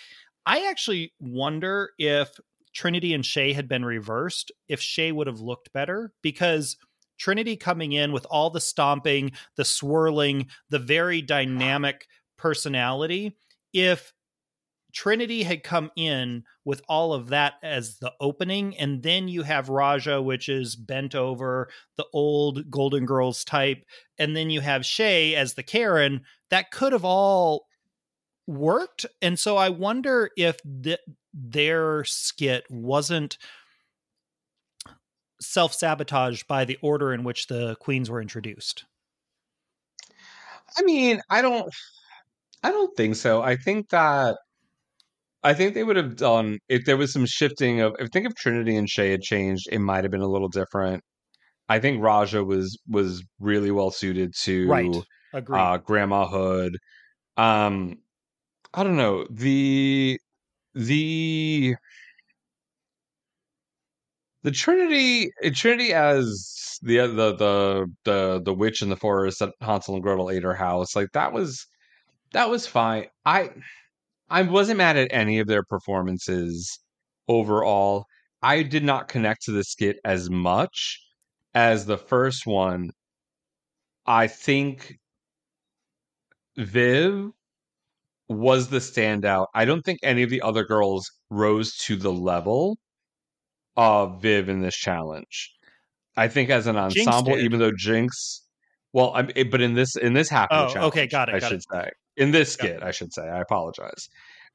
I actually wonder if Trinity and Shea had been reversed, if Shea would have looked better because Trinity coming in with all the stomping, the swirling, the very dynamic personality, if Trinity had come in with all of that as the opening, and then you have Raja, which is bent over, the old Golden Girls type, and then you have Shea as the Karen, that could have all worked. And so I wonder if th- their skit wasn't self sabotaged by the order in which the queens were introduced. I mean, I don't I don't think so. I think that I think they would have done if there was some shifting of I think if Trinity and Shea had changed, it might have been a little different. I think Raja was was really well suited to Right. Agreed. uh Grandma Hood. Um I don't know. The the the Trinity Trinity as the the the the the witch in the forest that Hansel and Gretel ate her house, like that was that was fine. I I wasn't mad at any of their performances overall. I did not connect to the skit as much as the first one, I think Viv was the standout. I don't think any of the other girls rose to the level of Viv in this challenge. I think as an ensemble, even though Jinx, well, I'm, but in this in this half of Oh, the challenge, okay, got it, I got should it. say in this skit, I should say. I apologize.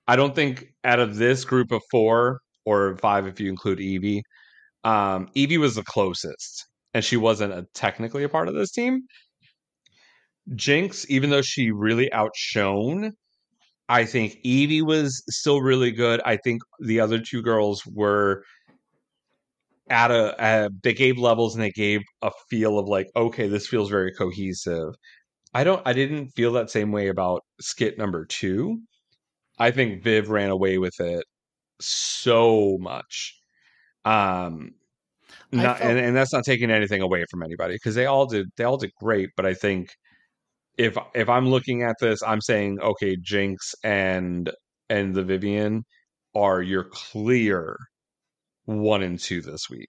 I don't think out of this group of four or five, if you include Yvie, um, Yvie was the closest, and she wasn't a, technically a part of this team. Jinx, even though she really outshone, I think Yvie was still really good. I think the other two girls were at a, uh they gave levels and they gave a feel of like, okay, this feels very cohesive. I don't I didn't feel that same way about skit number two. I think Viv ran away with it so much. Um not, felt- and, and that's not taking anything away from anybody because they all did they all did great, but I think if if I'm looking at this, I'm saying okay, Jinx and and the Vivienne are your clear one and two this week.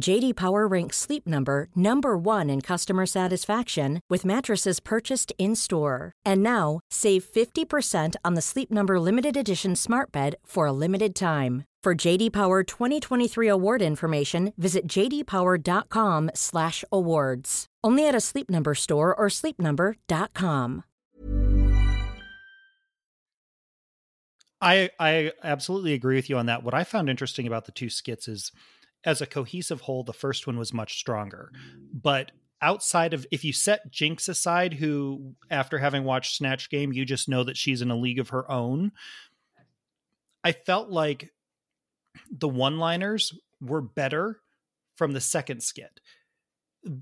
JD Power ranks Sleep Number number 1 in customer satisfaction with mattresses purchased in-store. And now, save 50% on the Sleep Number limited edition Smart Bed for a limited time. For JD Power 2023 award information, visit jdpower.com/awards. Only at a Sleep Number store or sleepnumber.com. I I absolutely agree with you on that. What I found interesting about the two skits is as a cohesive whole, the first one was much stronger. But outside of if you set Jinx aside, who after having watched Snatch Game, you just know that she's in a league of her own. I felt like the one-liners were better from the second skit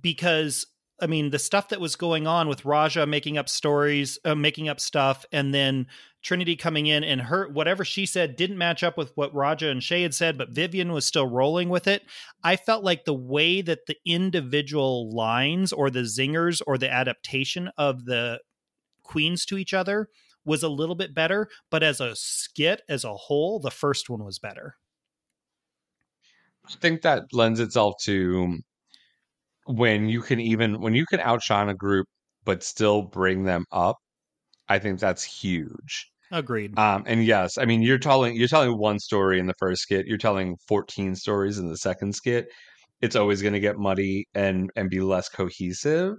because I mean, the stuff that was going on with Raja making up stories, uh, making up stuff, and then Trinity coming in and her whatever she said didn't match up with what Raja and Shea had said, but Vivienne was still rolling with it. I felt like the way that the individual lines or the zingers or the adaptation of the queens to each other was a little bit better, but as a skit as a whole, the first one was better. I think that lends itself to when you can even when you can outshine a group but still bring them up. I think that's huge. Agreed. Um, and yes, I mean you're telling you're telling one story in the first skit, you're telling 14 stories in the second skit. It's always going to get muddy and and be less cohesive.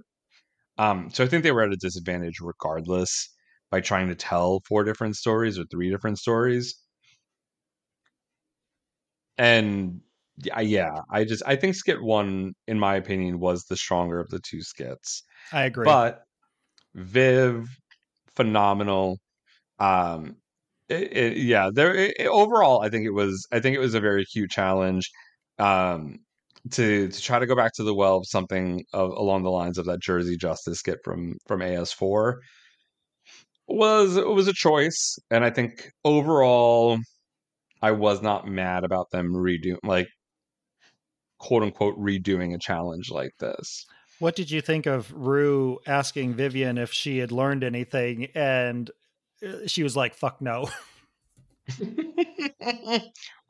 Um, so I think they were at a disadvantage regardless by trying to tell four different stories or three different stories. And yeah, yeah, I just I think skit one, in my opinion, was the stronger of the two skits. I agree. But Viv, phenomenal. Um, it, it, yeah, there. It, overall, I think it was. I think it was a very cute challenge. Um, to to try to go back to the well of something of, along the lines of that Jersey Justice skit from from AS4 was was a choice, and I think overall, I was not mad about them redoing like quote unquote redoing a challenge like this. What did you think of Ru asking Vivienne if she had learned anything? And Uh, she was like, fuck no. (laughs) well,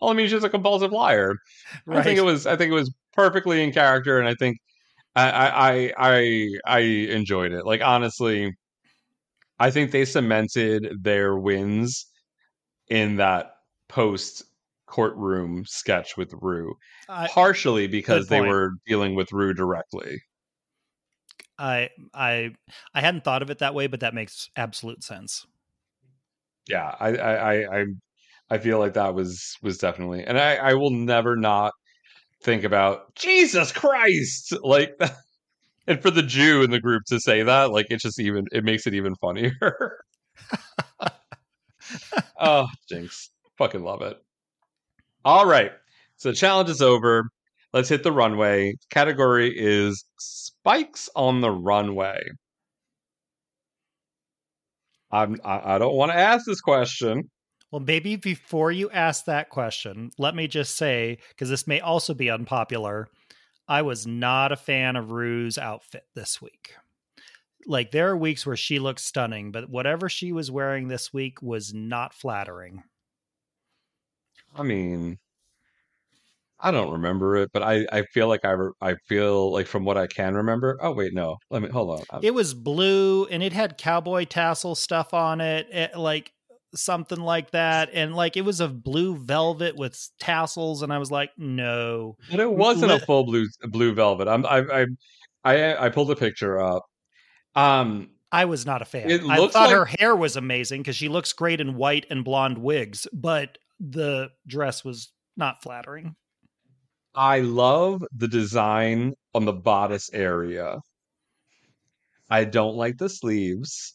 I mean, she's a compulsive liar. I think it was. I think it was perfectly in character, and I think I I I I enjoyed it. Like honestly, I think they cemented their wins in that post courtroom sketch with Ru, partially because they were dealing with Ru directly. I, I, I hadn't thought of it that way, but that makes absolute sense. Yeah, I I I, I feel like that was was definitely, and I I will never not think about Jesus Christ like (laughs) and for the Jew in the group to say that like it's just even it makes it even funnier. (laughs) oh, Jinx, fucking love it. All right, so the challenge is over. Let's hit the runway. Category is spikes on the runway. I'm I, I don't want to ask this question. Well, maybe before you ask that question, let me just say, because this may also be unpopular, I was not a fan of Ru's outfit this week. Like, there are weeks where she looks stunning, but whatever she was wearing this week was not flattering. I mean, I don't remember it, but I, I feel like I re- I feel like from what I can remember. Oh wait, no. Let me hold on. It was blue and it had cowboy tassel stuff on it, it like something like that, and like it was a blue velvet with tassels, and I was like, no. But it (laughs) wasn't a full blue blue velvet. I'm I I I, I pulled a picture up. Um, I was not a fan. I thought like- her hair was amazing because she looks great in white and blonde wigs, but the dress was not flattering. I love the design on the bodice area. I don't like the sleeves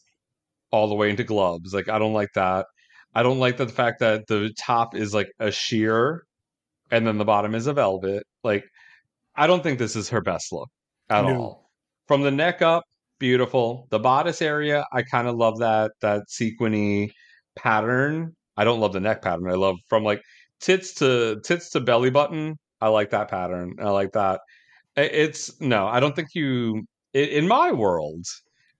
all the way into gloves. Like I don't like that. I don't like the fact that the top is like a sheer and then the bottom is a velvet. Like I don't think this is her best look at No. all. From the neck up, beautiful. The bodice area, I kind of love that that sequiny pattern. I don't love the neck pattern. I love from like tits to tits to belly button. I like that pattern. I like that. It's no, I don't think you in my world.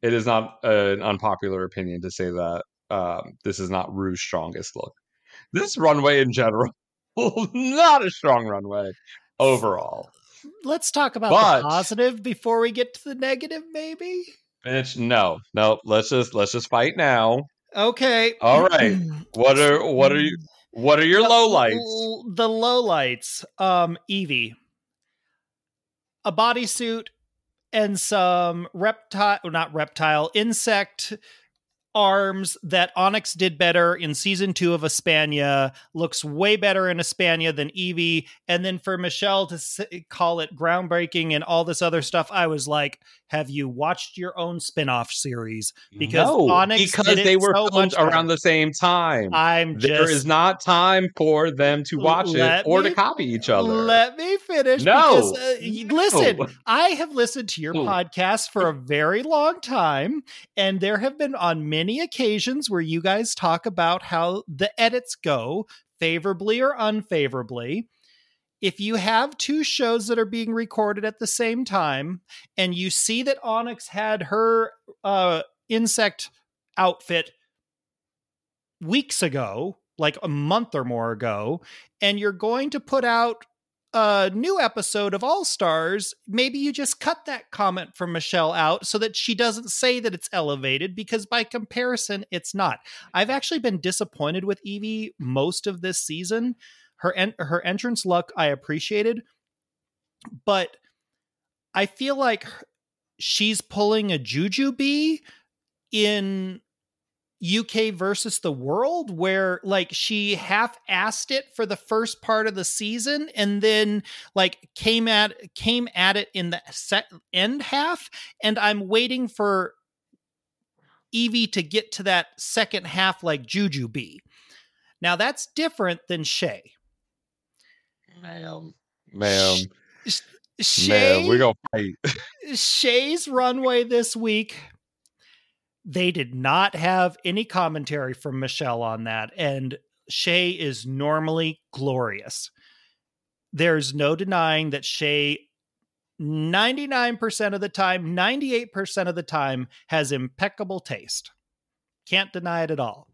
It is not an unpopular opinion to say that um, this is not Ru's strongest look. This runway in general, (laughs) not a strong runway overall. Let's talk about But- the positive before we get to the negative, maybe. Bitch, no, no. Let's just let's just fight now. Okay. All right. (clears throat) What are what are you? (clears throat) What are your low lights? The low lights. Um, Yvie. A bodysuit and some reptile, not reptile, insect arms that Onyx did better in season two of España. Looks way better in España than Yvie. And then for Michelle to s- call it groundbreaking and all this other stuff, I was like, "Have you watched your own spin-off series?" Because no, Onyx because they were so filmed much around the same time. I'm There just is not time for them to watch it or me- to copy each other. Let me finish. No. because, uh, No. listen. I have listened to your podcast for a very long time, and there have been on many occasions where you guys talk about how the edits go favorably or unfavorably. If you have two shows that are being recorded at the same time, and you see that Onyx had her uh, insect outfit weeks ago, like a month or more ago, and you're going to put out a new episode of All Stars, maybe you just cut that comment from Michelle out so that she doesn't say that it's elevated because by comparison, it's not. I've actually been disappointed with Yvie most of this season. Her en- her entrance luck I appreciated, but I feel like she's pulling a Jujubee in UK versus the world where like she half assed it for the first part of the season and then like came at came at it in the set end half and I'm waiting for Yvie to get to that second half like Jujubee. Now that's different than Shea. Ma'am, ma'am, Shea ma'am, we're gonna fight. Shea's runway this week, they did not have any commentary from Michelle on that. And Shea is normally glorious. There's no denying that Shea, 99% of the time, 98% of the time, has impeccable taste. Can't deny it at all.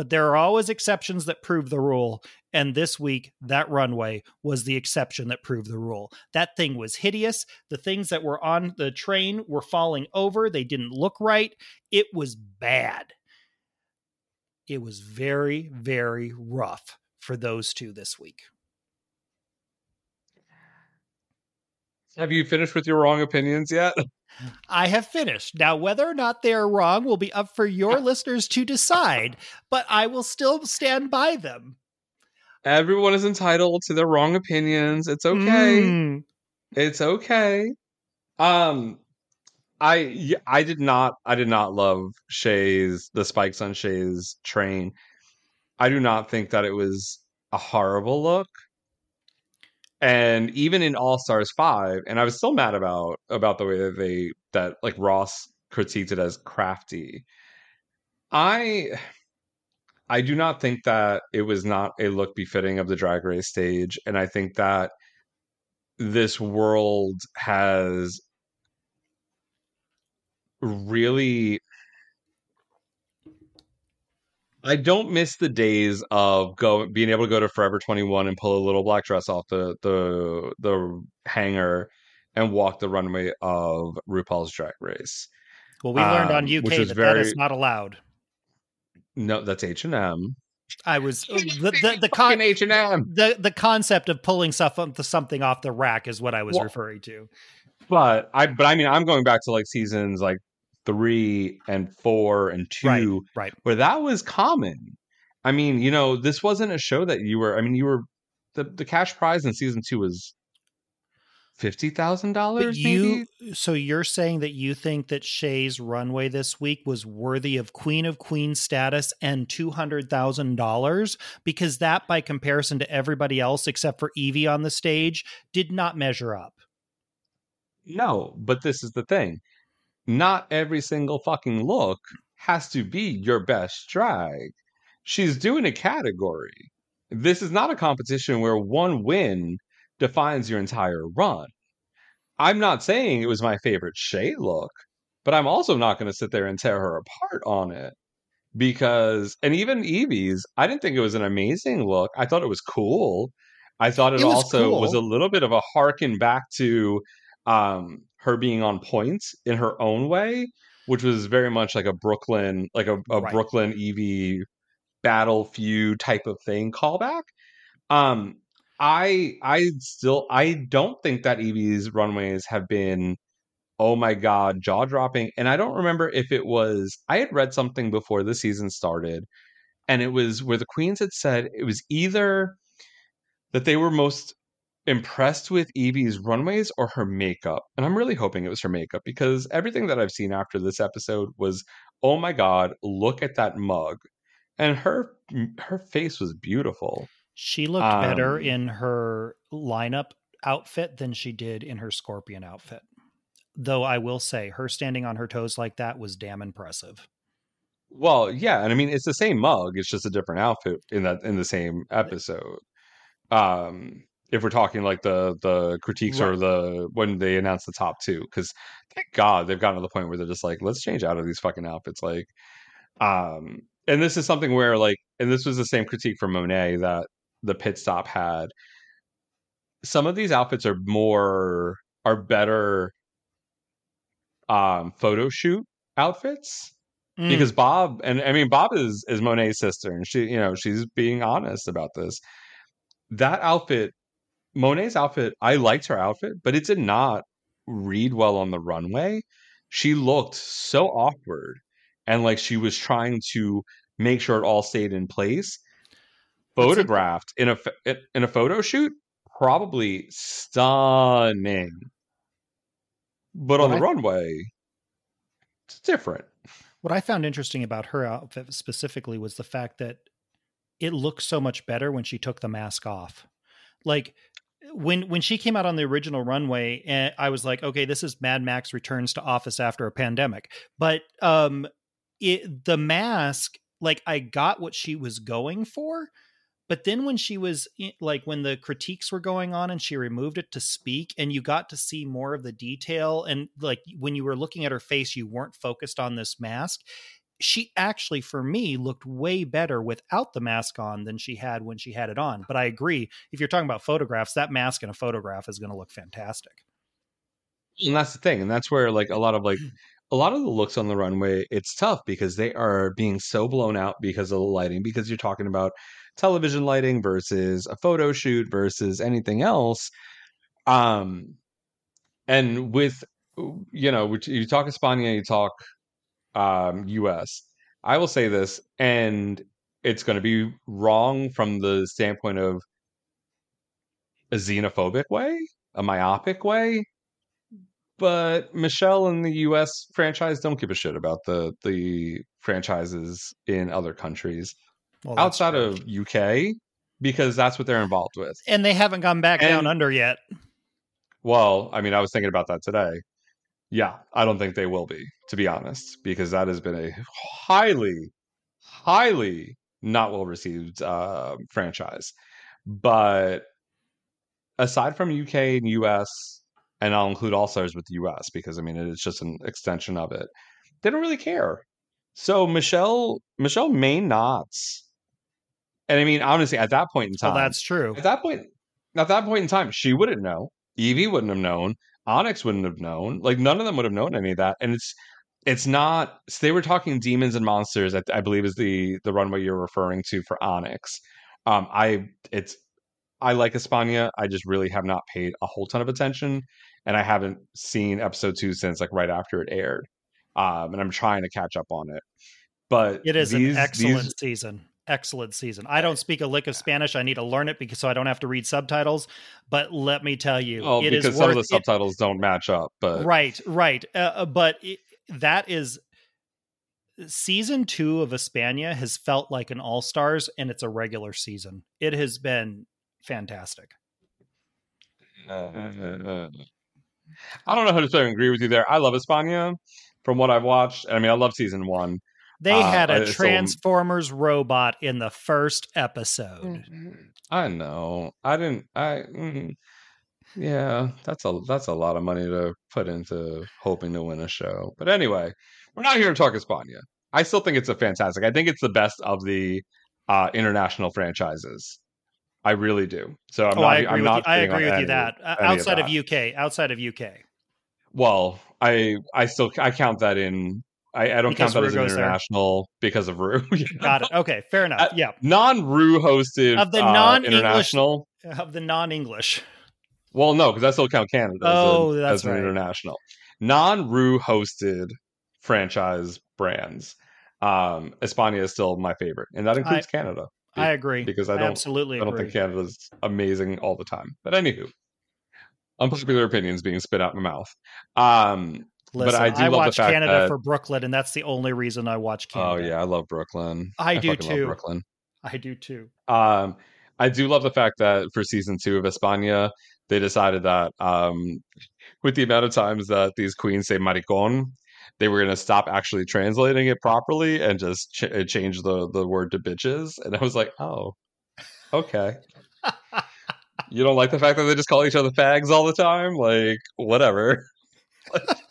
But there are always exceptions that prove the rule. And this week, that runway was the exception that proved the rule. That thing was hideous. The things that were on the train were falling over. They didn't look right. It was bad. It was very, very rough for those two this week. Have you finished with your wrong opinions yet? (laughs) I have finished. Now, whether or not they are wrong will be up for your (laughs) listeners to decide, but I will still stand by them. Everyone is entitled to their wrong opinions. It's okay. Mm. It's okay. Um, I I did not I did not love Shea's the spikes on Shea's train. I do not think that it was a horrible look. And even in All Stars five, and I was still mad about about the way that they that like Ross critiqued it as crafty. I I do not think that it was not a look befitting of the drag race stage, and I think that this world has really I don't miss the days of go being able to go to Forever 21 and pull a little black dress off the the the hanger and walk the runway of RuPaul's Drag Race. Well, we learned on Um, UK which that was very- is not allowed. No, that's H and M. I was the the the, con- H and M. the the concept of pulling stuff up to something off the rack is what I was Well, referring to. But I but I mean I'm going back to like seasons like three and four and two Right, right. where that was common. I mean, you know, this wasn't a show that you were I mean, you were the, the cash prize in season two was fifty thousand dollars you, so you're saying that you think that Shea's runway this week was worthy of Queen of Queens status and two hundred thousand dollars because that, by comparison to everybody else except for Yvie on the stage, did not measure up. No, but this is the thing. Not every single fucking look has to be your best drag. She's doing a category. This is not a competition where one win defines your entire run. I'm not saying it was my favorite Shea look, but I'm also not going to sit there and tear her apart on it because, and even Yvie's, I didn't think it was an amazing look. I thought it was cool. I thought it, It was also was a little bit of a harken back to um, her being on point in her own way, which was very much like a Brooke Lynn, like a, a Right. Brooklyn Yvie battle feud type of thing callback. Um, I I still I don't think that Yvie's runways have been oh my god jaw dropping, and I don't remember if it was I had read something before the season started, and it was where the queens had said it was either that they were most impressed with Yvie's runways or her makeup. And I'm really hoping it was her makeup because everything that I've seen after this episode was, oh my god, look at that mug. And her her face was beautiful. She looked better Um, in her lineup outfit than she did in her scorpion outfit. Though I will say, her standing on her toes like that was damn impressive. Well, yeah, and I mean it's the same mug, it's just a different outfit in that in the same episode. Um if we're talking like the the critiques or the when they announce the top two, because thank God they've gotten to the point where they're just like, let's change out of these fucking outfits. Like, um, and this is something where like, and this was the same critique from Monet that the pit stop had. Some of these outfits are more are better um photo shoot outfits Mm. because Bob and I mean Bob is is Monet's sister and she you know she's being honest about this. That outfit, Monet's outfit, I liked her outfit, but it did not read well on the runway. She looked so awkward and like she was trying to make sure it all stayed in place. Photographed in a in a photo shoot, probably stunning, but on What the I- runway, it's different. What I found interesting about her outfit specifically was the fact that it looked so much better when she took the mask off. Like when when she came out on the original runway, and I was like, okay, this is Mad Max returns to office after a pandemic. But um, it the mask, like I got what she was going for. But then when she was like when the critiques were going on and she removed it to speak and you got to see more of the detail and like when you were looking at her face you weren't focused on this mask she actually for me looked way better without the mask on than she had when she had it on but i agree if you're talking about photographs that mask in a photograph is going to look fantastic. And that's the thing and that's where like a lot of like (clears throat) a lot of the looks on the runway it's tough because they are being so blown out because of the lighting because you're talking about television lighting versus a photo shoot versus anything else um and with you know which you talk España you talk um US I will say this and it's going to be wrong from the standpoint of a xenophobic way, a myopic way. But Michelle and the U.S. franchise don't give a shit about the the franchises in other countries Well, outside true. of UK because that's what they're involved with. and they haven't gone back down under yet. Well, I mean, I was thinking about that today. Yeah, I don't think they will be, to be honest, because that has been a highly, highly not well received uh, franchise. But aside from UK and US, and I'll include All Stars with the US because I mean it's just an extension of it. They don't really care. So Michelle, Michelle may not. And I mean, honestly, at that point in Well, time, that's true. at that point, at that point in time, she wouldn't know. Yvie wouldn't have known. Onyx wouldn't have known. Like none of them would have known any of that. And it's it's not. So they were talking demons and monsters. I, I believe is the the runway you're referring to for Onyx. Um, I it's I like España. I just really have not paid a whole ton of attention, and I haven't seen episode two since like right after it aired. Um, and I'm trying to catch up on it. But It is these- an excellent these- season. Excellent season. I don't speak a lick of Spanish. I need to learn it because so I don't have to read subtitles. But let me tell you, oh, it is because some worth of the it- subtitles don't match up. But Right, right. Uh, Uh, but it, that is season two of España has felt like an All Stars, and it's a regular season. It has been fantastic. Uh, (laughs) I don't know how to say I agree with you there. I love España from what I've watched. I mean, I love season one. They Uh, had a it's a- Transformers robot in the first episode. I know. I didn't. I. Mm, yeah, that's a that's a lot of money to put into hoping to win a show. But anyway, we're not here to talk España. I still think it's a fantastic. I think it's the best of the uh, international franchises. I really do. So I'm oh, not. I agree I'm with not. you. I agree with you that Uh, any of outside of. UK, outside of UK, Well, I I still I count that in. I, I don't Because count that Ru as an goes there. international because of Ru. (laughs) got it. Okay, fair enough. Uh, yeah, non Ru hosted Of the uh, non-English- international. of the non-English. Well, no, because I still count Canada. As Oh, an, that's as an international. Non Ru hosted franchise brands. Um, España is still my favorite, and that includes Canada I agree because I don't absolutely I don't agree. think Canada's amazing all the time. But anywho, unpopular opinions being spit out of my mouth. Um, Listen, but I do love watch Canada that for Brooke Lynn, and that's the only reason I watch Canada. oh yeah, I love Brooke Lynn. I do fucking love too. Brooke Lynn. I do too. Um, I do love the fact that for season two of España, they decided that um, with the amount of times that these queens say maricon, they were going to stop actually translating it properly and just ch- change the, the word to bitches. And I was like, oh, okay. (laughs) you don't like the fact that they just call each other fags all the time? Like, whatever. (laughs)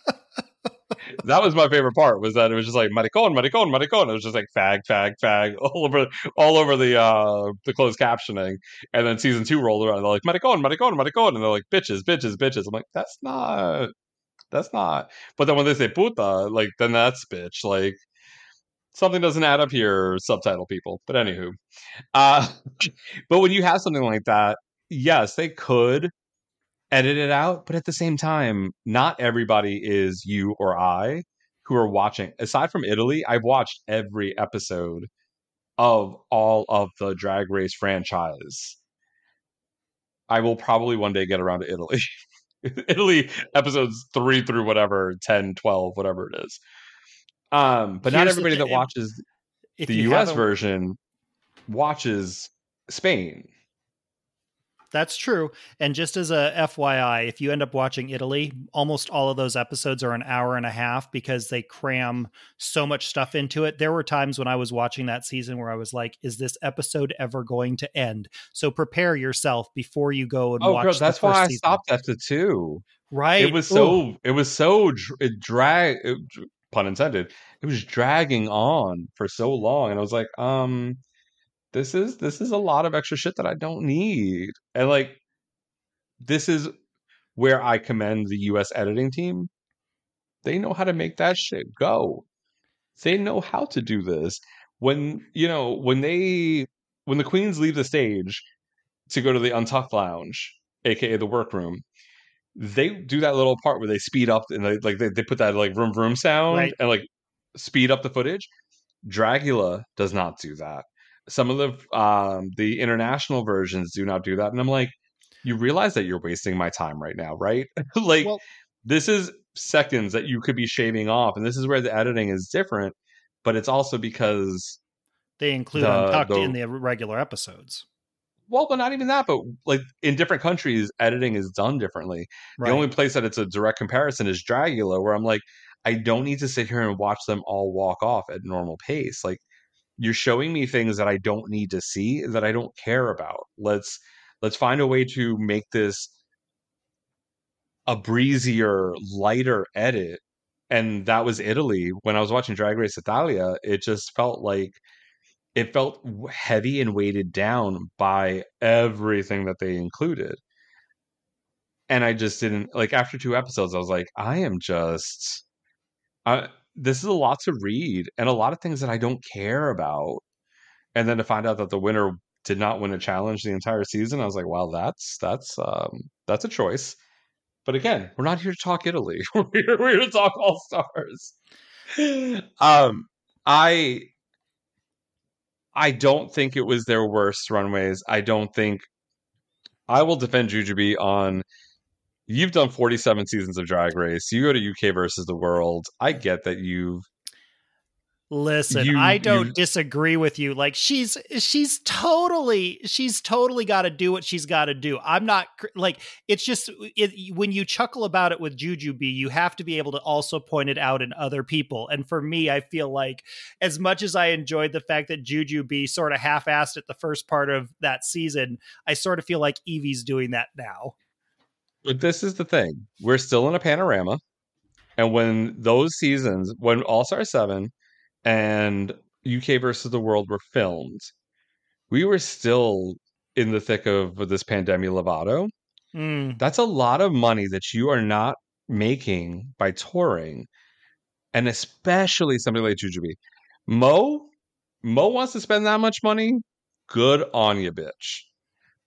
that was my favorite part was that it was just like maricon, maricon, maricon. It was just like fag, fag, fag (laughs) all over all over the uh the closed captioning. And then season two rolled around, and they're like maricon, maricon, maricon, and they're like bitches, bitches, bitches. I'm like, that's not that's not. But then when they say puta, like then that's bitch. Like something doesn't add up here, subtitle people. But anywho. Uh (laughs) but when you have something like that, yes, they could edit it out, but at the same time, not everybody is you or I who are watching. Aside from Italy, I've watched every episode of all of the Drag Race franchise. I will probably one day get around to Italy. (laughs) Italy episodes 3 through whatever, 10, 12, whatever it is. Um, but not Here's the everybody thi- that watches If the US version watches Spain. That's true. And just as a FYI, if you end up watching Italy, almost all of those episodes are an hour and a half because they cram so much stuff into it. There were times when I was watching that season where I was like, is this episode ever going to end? So prepare yourself before you go and Oh, watch girl, the that's why I season. stopped after two. Right. It was Ooh. so. It was so. It drag. It, pun intended. It was dragging on for so long, and I was like, um, this is this is a lot of extra shit that I don't need, and like, this is where I commend the U.S. editing team. They know how to make that shit go. They know how to do this. When you know when they when the queens leave the stage to go to the Untucked Lounge, aka the workroom, they do that little part where they speed up and they like they, they put that like room room sound Right. and like speed up the footage. Dragula does not do that. Some of the um the international versions do not do that and i'm like you realize that you're wasting my time right now right (laughs) like Well- this is seconds that you could be shaving off and this is where the editing is different but it's also because They include The- Untucked the- in the regular episodes. well but not even that but like in different countries editing is done differently Right. the only place that it's a direct comparison is dragula where i'm like i don't need to sit here and watch them all walk off at normal pace like you're showing me things that i don't need to see that i don't care about. Let's let's find a way to make this a breezier lighter edit. And that was italy. When i was watching drag race italia it just felt like it felt heavy and weighted down by everything that they included. And i just didn't like after two episodes i was like i am just I, this is a lot to read and a lot of things that i don't care about and then to find out that the winner did not win a challenge the entire season i was like wow, that's that's um that's a choice. But again we're not here to talk italy. (laughs) We're here, we're here to talk all stars (laughs) um i i don't think it was their worst runways. I don't think i will defend jujubee on you've done 47 seasons of drag race you go to uk versus the world i get that you've Listen, You- I don't you- disagree with you. Like she's she's totally she's totally got to do what she's got to do. I'm not like it's just it, when you chuckle about it with Jujubee, you have to be able to also point it out in other people. And for me, I feel like as much as I enjoyed the fact that Jujubee sort of half-assed it the first part of that season, I sort of feel like Yvie's doing that now. But this is the thing. We're still in a panorama. And when those seasons, when All Star 7 and UK versus the World were filmed, we were still in the thick of this pandemic Lovato. Mm, That's a lot of money that you are not making by touring. And especially somebody like Jujubee. Mo, Mo wants to spend that much money. Good on you, bitch.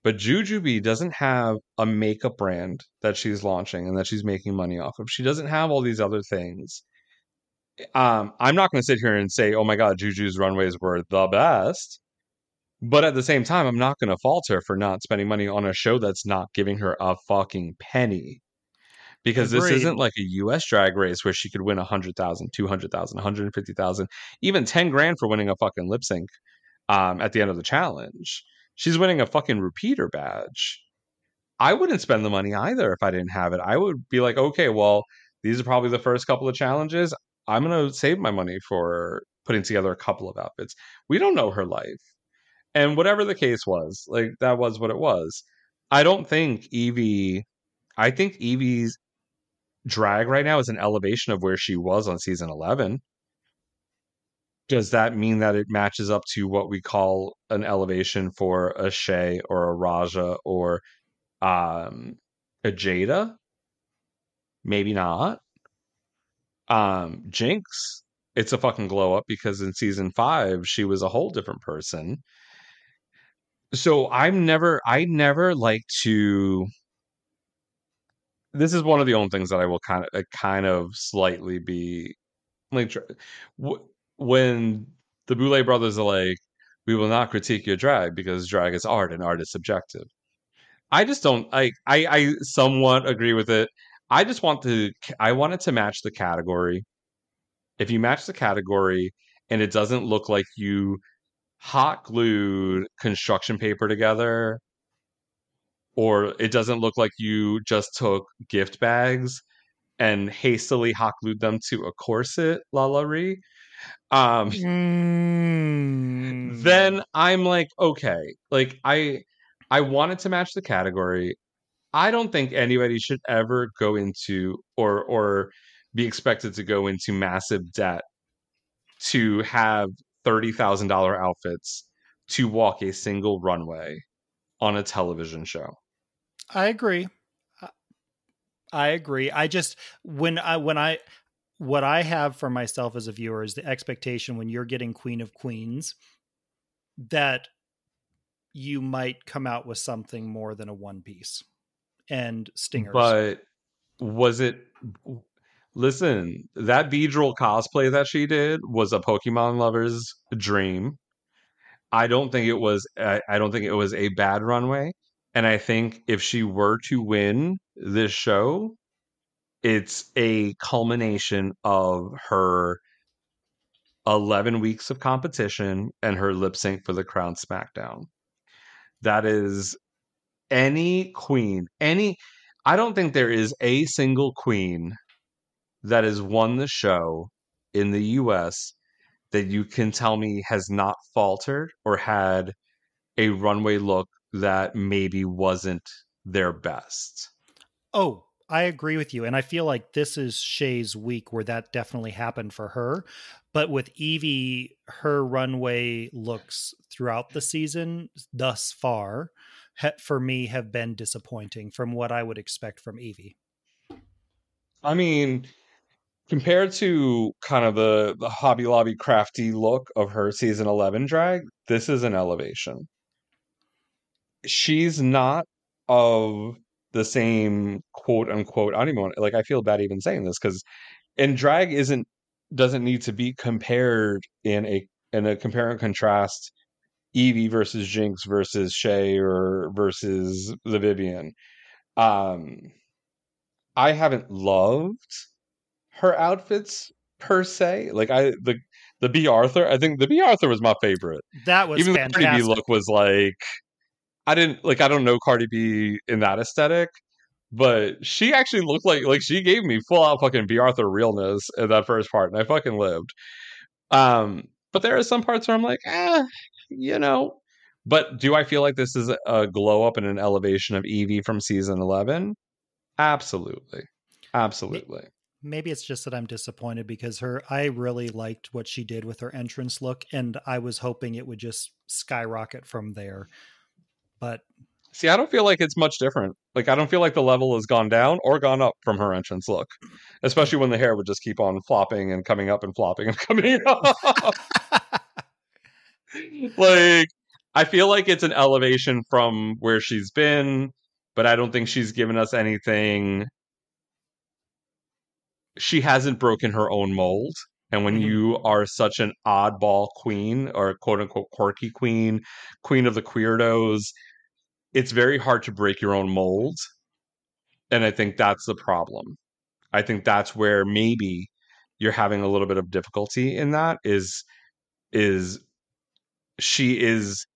But Jujubee doesn't have a makeup brand that she's launching and that she's making money off of. She doesn't have all these other things. Um, I'm not going to sit here and say, "Oh my God, Juju's runways were the best," but at the same time, I'm not going to fault her for not spending money on a show that's not giving her a fucking penny. Because this isn't like a U.S. drag race where she could win 100,000, 200,000, 150,000, even 10 grand for winning a fucking lip sync um, at the end of the challenge. She's winning a fucking repeater badge. I wouldn't spend the money either if I didn't have it. I would be like, okay, well, these are probably the first couple of challenges. I'm going to save my money for putting together a couple of outfits. We don't know her life. And whatever the case was, like that was what it was. I don't think Yvie, I think Yvie's drag right now is an elevation of where she was on season 11 does that mean that it matches up to what we call an elevation for a Shea or a Raja or um a Jaida? Maybe not. Um Jinx, it's a fucking glow up because in season 5 she was a whole different person. So I'm never I never like to this is one of the only things that I will kind of kind of slightly be like when the Boulet brothers are like, we will not critique your drag because drag is art and art is subjective. I just don't I I, I somewhat agree with it. I just want to I want it to match the category. If you match the category and it doesn't look like you hot glued construction paper together or it doesn't look like you just took gift bags and hastily hot glued them to a corset, La La um, Mm. then I'm like, okay, like I I wanted to match the category. I don't think anybody should ever go into or or be expected to go into massive debt to have thirty thousand dollar outfits to walk a single runway on a television show. I agree. I- I agree. I just when I when I what I have for myself as a viewer is the expectation when you're getting Queen of Queens that you might come out with something more than a one piece and stingers. But was it? Listen, that Beedrill cosplay that she did was a Pokemon lover's dream. I don't think it was. I, I don't think it was a bad runway. And I think if she were to win this show, it's a culmination of her 11 weeks of competition and her lip sync for the Crown SmackDown. That is any queen, any. I don't think there is a single queen that has won the show in the US that you can tell me has not faltered or had a runway look that maybe wasn't their best. Oh, I agree with you. And I feel like this is Shea's week where that definitely happened for her. But with Yvie, her runway looks throughout the season thus far, for me, have been disappointing from what I would expect from Yvie. I mean, compared to kind of the, the Hobby Lobby crafty look of her season 11 drag, this is an elevation. She's not of the same quote unquote. I don't even want like I feel bad even saying this because and drag isn't doesn't need to be compared in a in a compare and contrast Yvie versus Jinx versus Shea or versus the Vivienne. Um I haven't loved her outfits per se. Like I the the Bea Arthur, I think the Bea Arthur was my favorite. That was even fantastic. the Cardi B look was like I didn't like I don't know Cardi B in that aesthetic, but she actually looked like like she gave me full out fucking Bea Arthur realness in that first part, and I fucking lived. Um, but there are some parts where I'm like, eh, you know. But do I feel like this is a glow up and an elevation of Yvie from season eleven? Absolutely, absolutely. Maybe it's just that I'm disappointed because her I really liked what she did with her entrance look, and I was hoping it would just skyrocket from there. But see, I don't feel like it's much different. Like I don't feel like the level has gone down or gone up from her entrance look, especially when the hair would just keep on flopping and coming up and flopping and (laughs) coming up. (laughs) like I feel like it's an elevation from where she's been, but I don't think she's given us anything. She hasn't broken her own mold. And when mm-hmm. you are such an oddball queen or quote unquote quirky queen, queen of the queerdos, it's very hard to break your own mold. And I think that's the problem. I think that's where maybe you're having a little bit of difficulty in that is is she is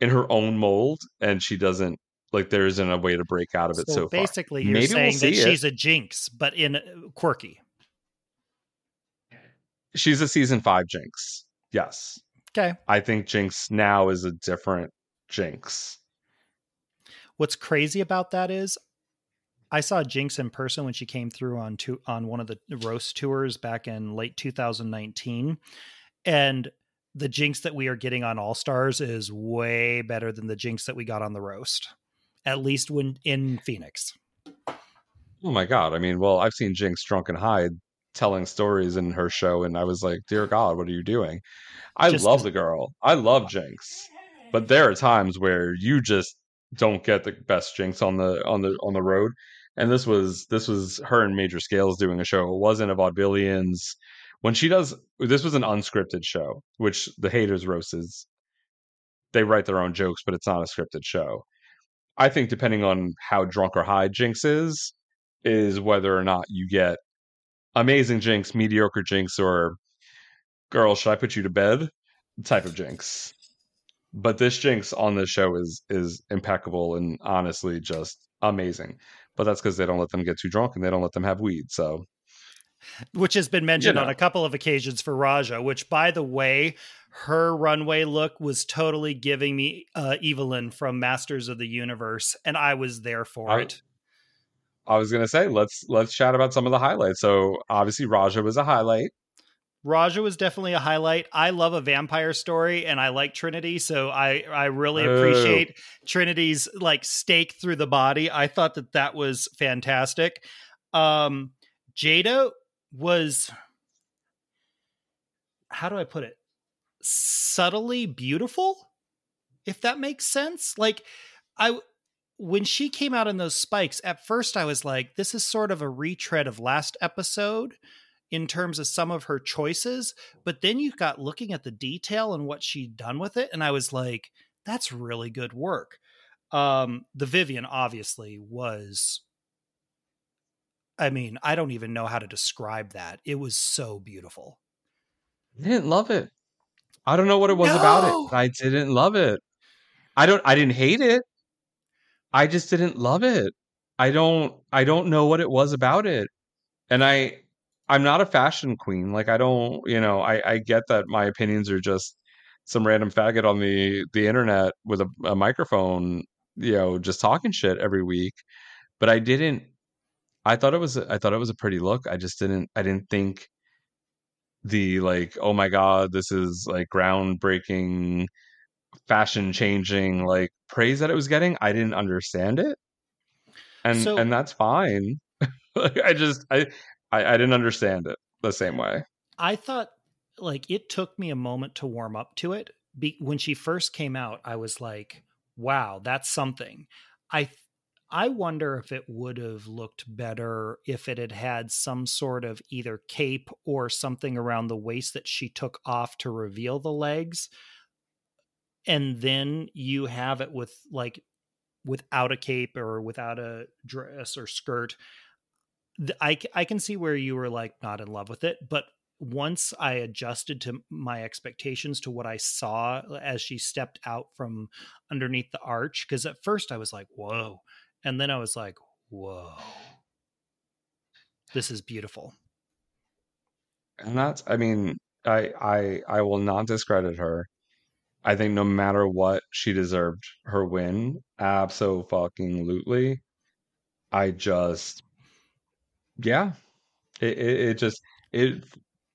in her own mold and she doesn't like there isn't a way to break out of it so, so basically far. you're maybe saying we'll that it. she's a jinx but in quirky she's a season five jinx yes okay i think jinx now is a different Jinkx What's crazy about that is I saw Jinx in person when she came through on to, on one of the roast tours back in late 2019 and the Jinx that we are getting on All Stars is way better than the Jinx that we got on the roast. At least when in Phoenix. Oh my god. I mean, well, I've seen Jinx drunk and high telling stories in her show and I was like, "Dear god, what are you doing?" I just, love the girl. I love Jinx. But there are times where you just don't get the best jinx on the on the on the road. And this was this was her and Major Scales doing a show. It wasn't a vaudevillians. When she does this was an unscripted show, which the haters roast is they write their own jokes, but it's not a scripted show. I think depending on how drunk or high Jinx is, is whether or not you get amazing Jinx, mediocre Jinx, or girl, should I put you to bed? Type of Jinkx but this jinx on this show is is impeccable and honestly just amazing. But that's because they don't let them get too drunk and they don't let them have weed. So, which has been mentioned You know. on a couple of occasions for Raja. Which, by the way, her runway look was totally giving me uh, Evil-Lyn from Masters of the Universe, and I was there for I- it. I was gonna say let's let's chat about some of the highlights. So obviously Raja was a highlight. Raja was definitely a highlight. I love a vampire story and I like Trinity, so I I really Oh. appreciate Trinity's like stake through the body. I thought that that was fantastic. Um Jaida was how do I put it? Subtly beautiful, if that makes sense. Like I when she came out in those spikes, at first I was like, this is sort of a retread of last episode in terms of some of her choices, but then you got looking at the detail and what she'd done with it, and I was like, that's really good work. Um, the Vivienne obviously was. I mean, I don't even know how to describe that. It was so beautiful. I didn't love it. I don't know what it was about it. I didn't love it. I don't. I didn't hate it. I just didn't love it. I don't. I don't know what it was about it. And I. I'm not a fashion queen. Like I don't. You know. I. I get that my opinions are just some random faggot on the the internet with a, a microphone. You know, just talking shit every week. But I didn't. I thought it was. I thought it was a pretty look. I just didn't. I didn't think the like oh my god this is like groundbreaking fashion changing like praise that it was getting i didn't understand it and So- and that's fine (laughs) like, i just I, I i didn't understand it the same way I thought like it took me a moment to warm up to it. Be- when she first came out, I was like, "Wow, that's something." I I wonder if it would have looked better if it had had some sort of either cape or something around the waist that she took off to reveal the legs, and then you have it with like without a cape or without a dress or skirt. I I can see where you were like not in love with it, but once I adjusted to my expectations to what I saw uh, as she stepped out from underneath the arch, because at first I was like, whoa. And then I was like, whoa. This is beautiful. and that's i mean i i i will not discredit her i think no matter what she deserved her win absolutely i just yeah. It, it, it just it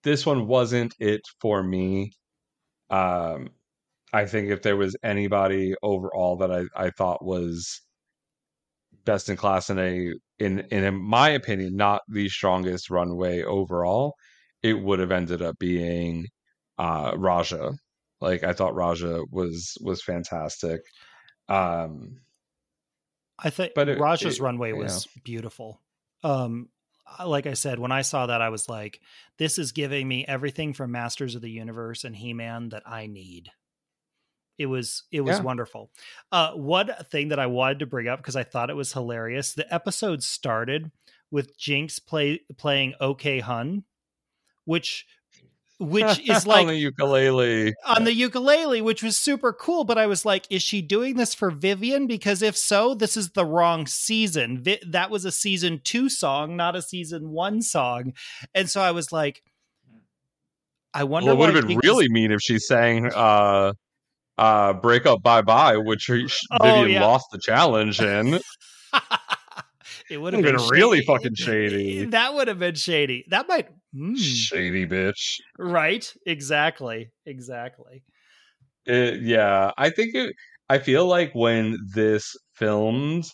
this one wasn't it for me. Um i think if there was anybody overall that i i thought was best in class in a in in my opinion not the strongest runway overall it would have ended up being uh raja. Like i thought raja was was fantastic. Um I think But it- Raja's it- runway was beautiful. Um, like I said, when I saw that, I was like, "This is giving me everything from Masters of the Universe and He Man that I need." It was it was Yeah. wonderful. Uh, one thing that I wanted to bring up because I thought it was hilarious. The episode started with Jinx play playing UK Hun, which which (laughs) is like on the ukulele on the ukulele, which was super cool. But I was like, is she doing this for Vivienne? Because if so, this is the wrong season. Vi- that was a season two song, not a season one song. And so I was like, I wonder. well, it would have been is- really mean if she sang uh uh break up bye bye which her- sh- (laughs) Oh, vivienne yeah. lost the challenge in (laughs) it would Would've been been really fucking shady. That would have been shady. That might. Hmm. shady bitch right. Exactly. Exactly. It, yeah, I think it. I feel like when this filmed,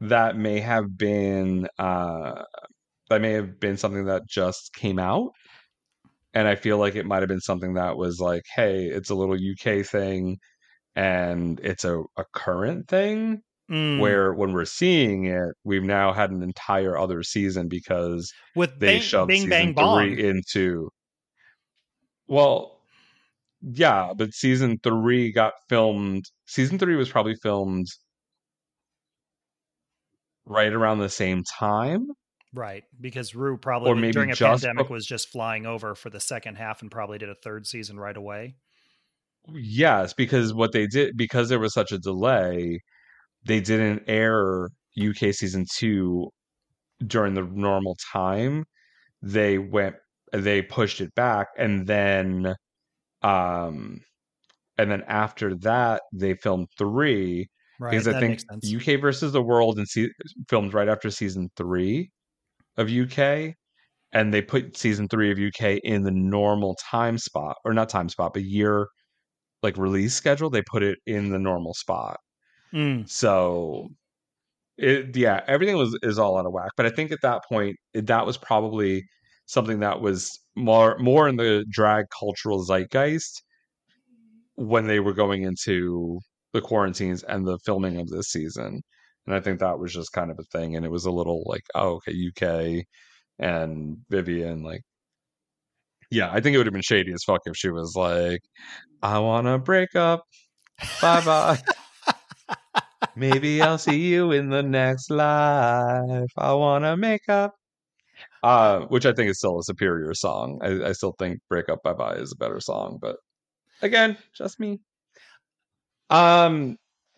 that may have been uh that may have been something that just came out, and I feel like it might have been something that was like, hey, it's a little UK thing, and it's a a current thing. Mm. Where when we're seeing it, we've now had an entire other season because with they bang, shoved Bing season Bang Bong. into. Well, yeah, but season three got filmed. Season three was probably filmed right around the same time. Right, because Ru probably during a pandemic was just flying over for the second half and probably did a third season right away. Yes, because what they did because there was such a delay, they didn't air UK season two during the normal time. They went they pushed it back and then um and then after that they filmed three Right, because I think. UK versus the World and se- filmed right after season three of UK, and they put season three of UK in the normal time spot or not time spot, but year like release schedule. They put it in the normal spot. Mm, So it yeah, everything was is all out of whack. But I think at that point it, that was probably something that was more more in the drag cultural zeitgeist when they were going into the quarantines and the filming of this season. And I think that was just kind of a thing. And it was a little like, oh, okay, UK and Vivienne, like Yeah, I think it would have been shady as fuck if she was like, "I want to break up, bye bye." (laughs) Maybe I'll see you in the next life. I want to make up. Uh, which I think is still a superior song. I, I still think "Break Up Bye Bye" is a better song, but again, just me. Um,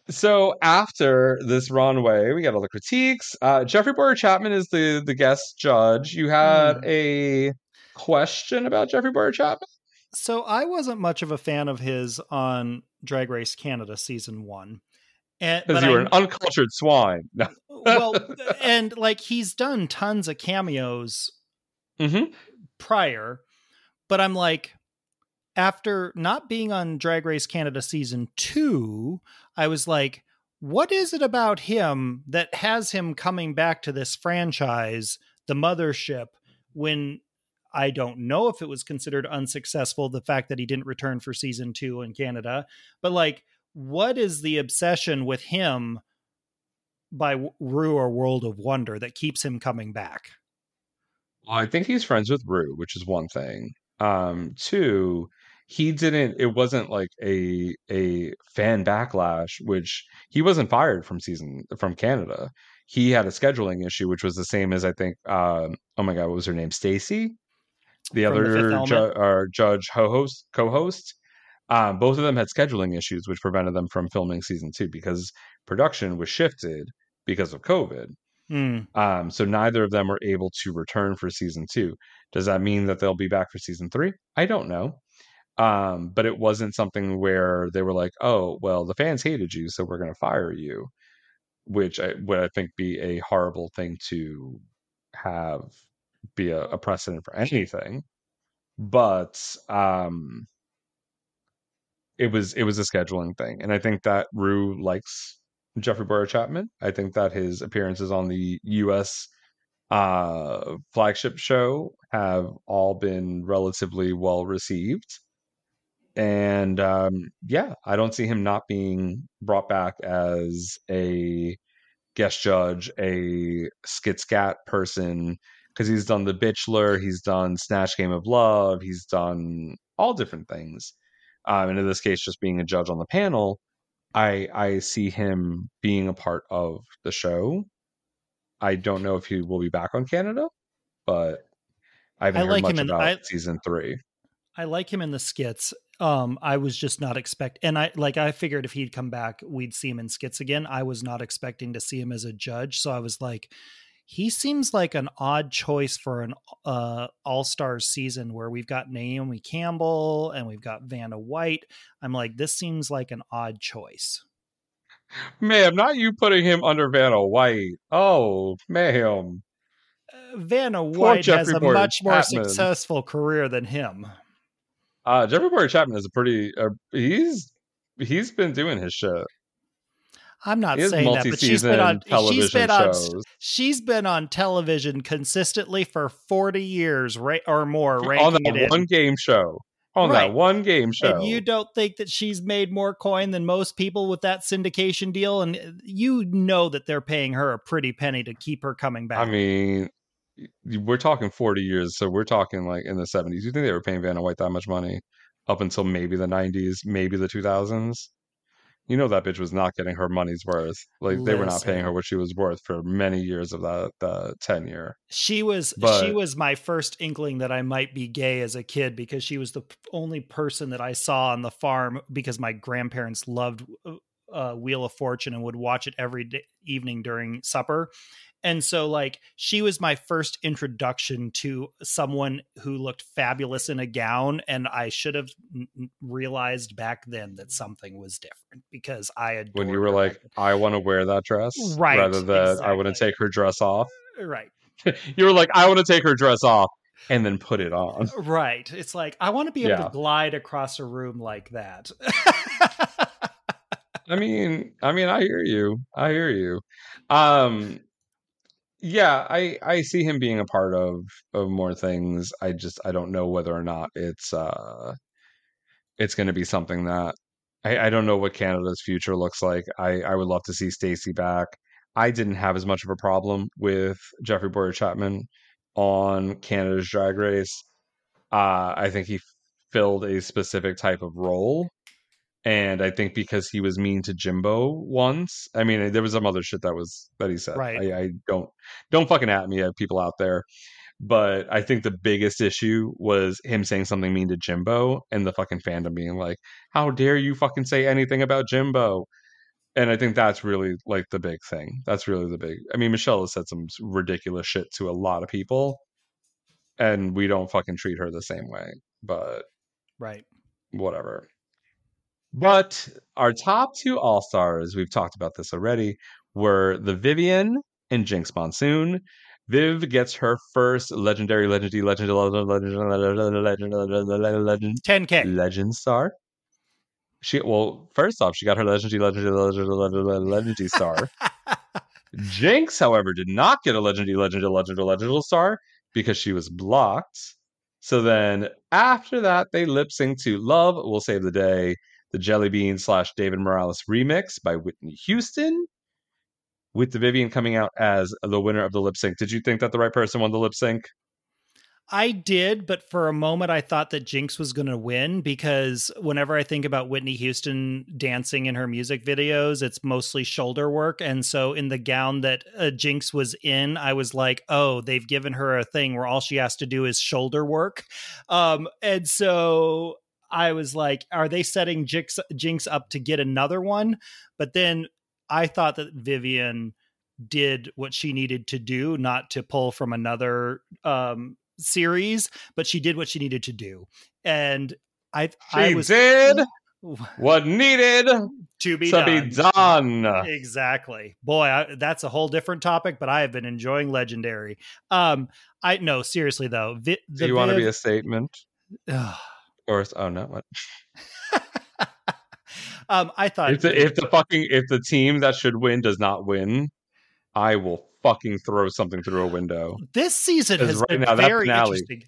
so after this runway, we got all the critiques. Uh, Jeffrey Bowyer Chapman is the the guest judge. You had Hmm. a question about Jeffrey Bowyer Chapman. So I wasn't much of a fan of his on Drag Race Canada season one. And Because you were an uncultured swine. (laughs) Well, and like he's done tons of cameos Mhm. prior, but I'm like, after not being on Drag Race Canada season two, I was like, what is it about him that has him coming back to this franchise, the mothership, when I don't know if it was considered unsuccessful, the fact that he didn't return for season two in Canada, but like, what is the obsession with him by Ru or World of Wonder that keeps him coming back? Well, I think he's friends with Ru, which is one thing. Um, two, he didn't. It wasn't like a a fan backlash, which he wasn't fired from season from Canada. He had a scheduling issue, which was the same as I think. Um, oh my god, what was her name? Stacey, the From other Element? ju- or judge co-host co-host. Um, both of them had scheduling issues, which prevented them from filming season two because production was shifted because of COVID. Hmm. Um, so neither of them were able to return for season two. Does that mean that they'll be back for season three? I don't know. Um, but it wasn't something where they were like, "Oh, well, the fans hated you, so we're going to fire you," which I, would I think be a horrible thing to have be a, a precedent for anything. But um, it was it was a scheduling thing, and I think that Ru likes Jeffrey Bowyer Chapman. I think that his appearances on the U.S. uh, flagship show have all been relatively well received, and um, yeah, I don't see him not being brought back as a guest judge, a skit scat person, because he's done The Bitchelor, he's done Snatch Game of Love, he's done all different things. Um, and in this case, just being a judge on the panel, I I see him being a part of the show. I don't know if he will be back on Canada, but I haven't I heard like much him in- about I- season three. I like him in the skits. Um, I was just not expect, and I like I figured if he'd come back, we'd see him in skits again. I was not expecting to see him as a judge, so I was like, he seems like an odd choice for an uh, All Stars season where we've got Naomi Campbell and we've got Vanna White. I'm like, this seems like an odd choice. Ma'am, not you putting him under Vanna White. Oh, ma'am. Uh, Vanna White has a much more Chapman. successful career than him. Uh, Jeffrey Bowyer Chapman is a pretty. Uh, he's he's been doing his shit. I'm not saying that, but she's been on she's been television on shows. she's been on television consistently for 40 years right or more on that it in. one game show. On Right. that one game show. And you don't think that she's made more coin than most people with that syndication deal and uh, you know that they're paying her a pretty penny to keep her coming back. I mean, we're talking 40 years, so we're talking like in the 70s. You think they were paying Vanna White that much money up until maybe the 90s, maybe the 2000s? You know that bitch was not getting her money's worth. Like they were not paying her what she was worth for many years of that the tenure. she was she was my first inkling that I might be gay as a kid because she was the only person that I saw on the farm because my grandparents loved uh, Wheel of Fortune and would watch it every day, evening during supper. And so like she was my first introduction to someone who looked fabulous in a gown and I should have n- realized back then that something was different because I had. When you were her like, I want to wear that dress, Right, rather than I want to take her dress off. right (laughs) you were like, I want to take her dress off and then put it on. Right. It's like I want to be able Yeah. to glide across a room like that. I mean, I mean, I hear you. I hear you. Um, yeah, I I see him being a part of of more things. I just I don't know whether or not it's uh it's going to be something that I I don't know what Canada's future looks like. I I would love to see Stacey back. I didn't have as much of a problem with Jeffrey Bowyer Chapman on Canada's Drag Race. Uh, I think he filled a specific type of role. And I think because he was mean to Jimbo once, I mean, there was some other shit that was that he said. Right. I, I don't don't fucking at me, uh, people out there. But I think the biggest issue was him saying something mean to Jimbo and the fucking fandom being like, "How dare you fucking say anything about Jimbo?" And I think that's really like the big thing. That's really the big. I mean, Michelle has said some ridiculous shit to a lot of people, and we don't fucking treat her the same way. But Right. whatever. But our top two all stars, we've talked about this already, were the Vivienne and Jinx Monsoon. Viv gets her first legendary, legendary, legend, legend, legend, legend, legend, 10K. legend star. She well, first off, she got her legendary, legendary, legendary, legendary, legendary star. Jinx, however, did not get a legendary, legendary, legendary, legendary star because she was blocked. So then after that, they lip sync to Love Will Save the Day, the Jelly Bean slash David Morales remix by Whitney Houston, with the Vivienne coming out as the winner of the lip sync. Did you think that the right person won the lip sync? I did, but for a moment I thought that Jinx was going to win because whenever I think about Whitney Houston dancing in her music videos, it's mostly shoulder work. And so in the gown that uh, Jinx was in, I was like, oh, they've given her a thing where all she has to do is shoulder work. Um, and so I was like, are they setting Jinx, Jinx up to get another one? But then I thought that Vivienne did what she needed to do, not to pull from another um, series, but she did what she needed to do. And I, She I was did (laughs) what needed to be to done. be done. Exactly. Boy, I, that's a whole different topic, but I have been enjoying Legendary. Um, I no, seriously though. Vi, Do you want to be a statement? Or oh no, what? (laughs) um, I thought if the if the fucking if the team that should win does not win, I will fucking throw something through a window. this season has right been now, that very finale- interesting.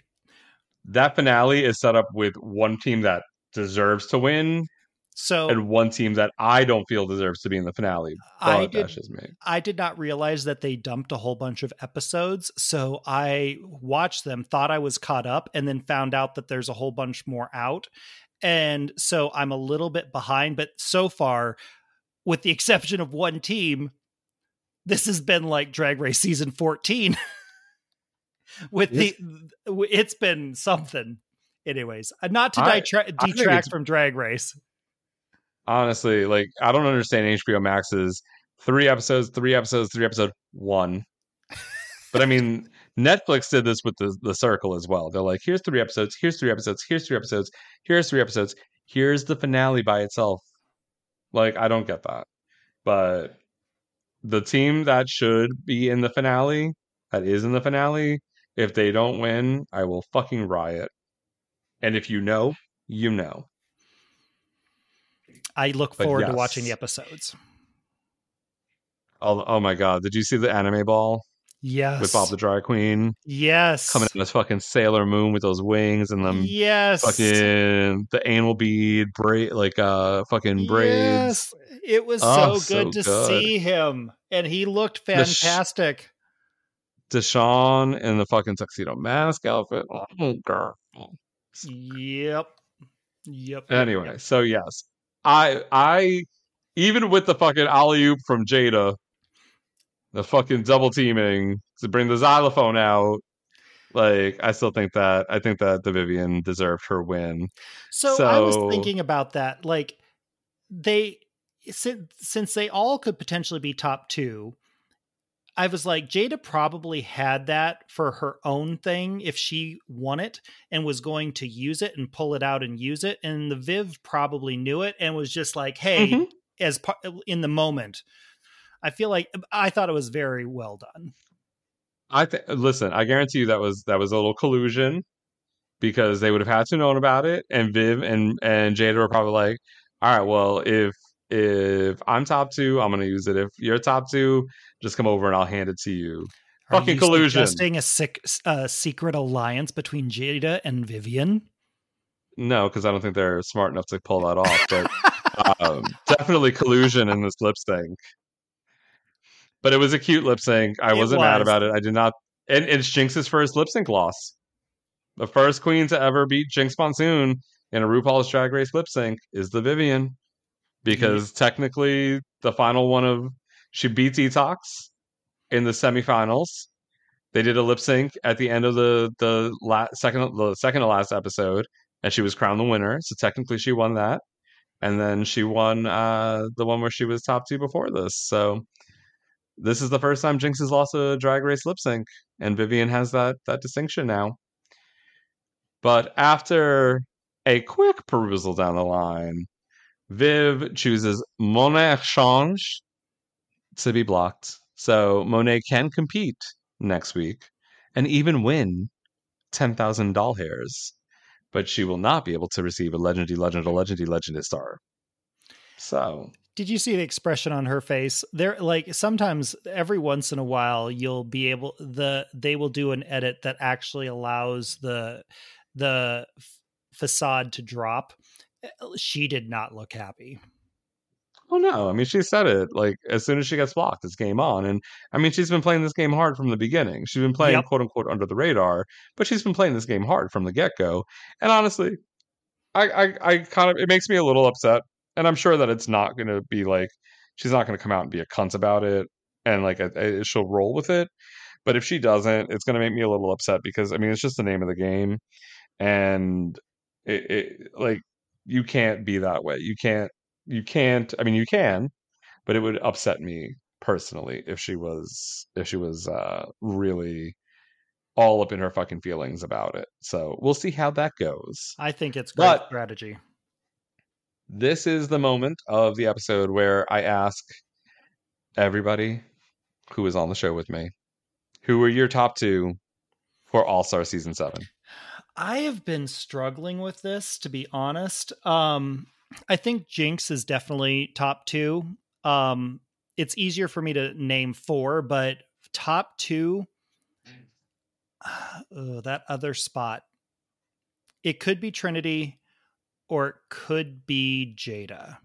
That finale is set up with one team that deserves to win So and one team that I don't feel deserves to be in the finale. I did- that's just me. I did not realize that they dumped a whole bunch of episodes. So I watched them, thought I was caught up, and then found out that there's a whole bunch more out. And so I'm a little bit behind. But so far, with the (laughs) exception of one team, this has been like Drag Race season 14. (laughs) with the, it's been something. Anyways, uh, not to I- detra- I detract from Drag Race. Honestly, like I don't understand HBO Max's three episodes, three episodes, three episode one. But I mean, Netflix did this with the the Circle as well. They're like, here's three episodes, here's three episodes, here's three episodes, here's three episodes, here's the finale by itself. Like, I don't get that. But the team that should be in the finale, that is in the finale, if they don't win, I will fucking riot. And if you know, you know. I look forward to watching the episodes. Oh, oh my god! Did you see the anime ball Yes. with Bob the Drag Queen yes. coming in this fucking Sailor Moon with those wings and them yes. fucking the anal bead braid like uh fucking braids? Yes. It was Oh, so good so to good. see him. And he looked The sh- fantastic. Deshaun in the fucking tuxedo mask outfit. Oh girl. yep. Yep. Anyway, so yes, I I even with the fucking alley oop from Jaida, the fucking double teaming to bring the xylophone out. Like, I still think that I think that the Vivienne deserved her win. So, I was thinking about that. Like they since since they all could potentially be top two, I was like, Jaida probably had that for her own thing if she won it and was going to use it and pull it out and use it. And the Viv probably knew it and was just like, hey, Mhm. as par- in the moment. I feel like I thought it was very well done. I think listen, I guarantee you that was that was a little collusion because they would have had to known about it, and Viv and and Jaida were probably like, "All right, well, if if I'm top two, I'm gonna use it. If you're top two, just come over and I'll hand it to you." Are Fucking you collusion. Suggesting a sick, uh, secret alliance between Jaida and Vivienne. No, because I don't think they're smart enough to pull that off. But (laughs) um, definitely collusion in this lip sync. But it was a cute lip sync. I It wasn't mad about it. I did not. And it's Jinx's first lip sync loss. The first queen to ever beat Jinx Monsoon in a RuPaul's Drag Race lip sync is the Vivienne, because technically the final one of she beat Detox in the semifinals. They did a lip sync at the end of the the la- second the second to last episode, and she was crowned the winner. So technically, she won that, and then she won uh, the one where she was top two before this. So this is the first time Jinx has lost a Drag Race lip sync, and Vivienne has that that distinction now. But after a quick perusal down the line, Viv chooses Monet X Change to be blocked. So Monet can compete next week and even win 10,000 doll hairs, but she will not be able to receive a legendary, legendary, legendary, legendary star. So Did you see the expression on her face? There like sometimes every once in a while you'll be able the they will do an edit that actually allows the the facade to drop. She did not look happy. Oh no! Oh, I mean, she said it like as soon as she gets blocked, it's game on. And I mean, she's been playing this game hard from the beginning. She's been playing Yep. quote unquote under the radar, but she's been playing this game hard from the get go. And honestly, I, I I kind of it makes me a little upset. And I'm sure that it's not going to be like she's not going to come out and be a cunt about it, and like a, a- she'll roll with it. But if she doesn't, it's going to make me a little upset because I mean, it's just the name of the game, and it, it like you can't be that way. You can't you can't i mean you can but it would upset me personally if she was if she was uh really all up in her fucking feelings about it so we'll see how that goes I think it's great But- strategy. this is the moment of the episode where i ask everybody who is on the show with me who are your top two for all-star season 7 I have been struggling with this to be honest. Um I think Jinx is definitely top 2. Um it's easier for me to name 4, but top 2 (sighs) uh, that other spot. It could be Trinity or it could be Jaida.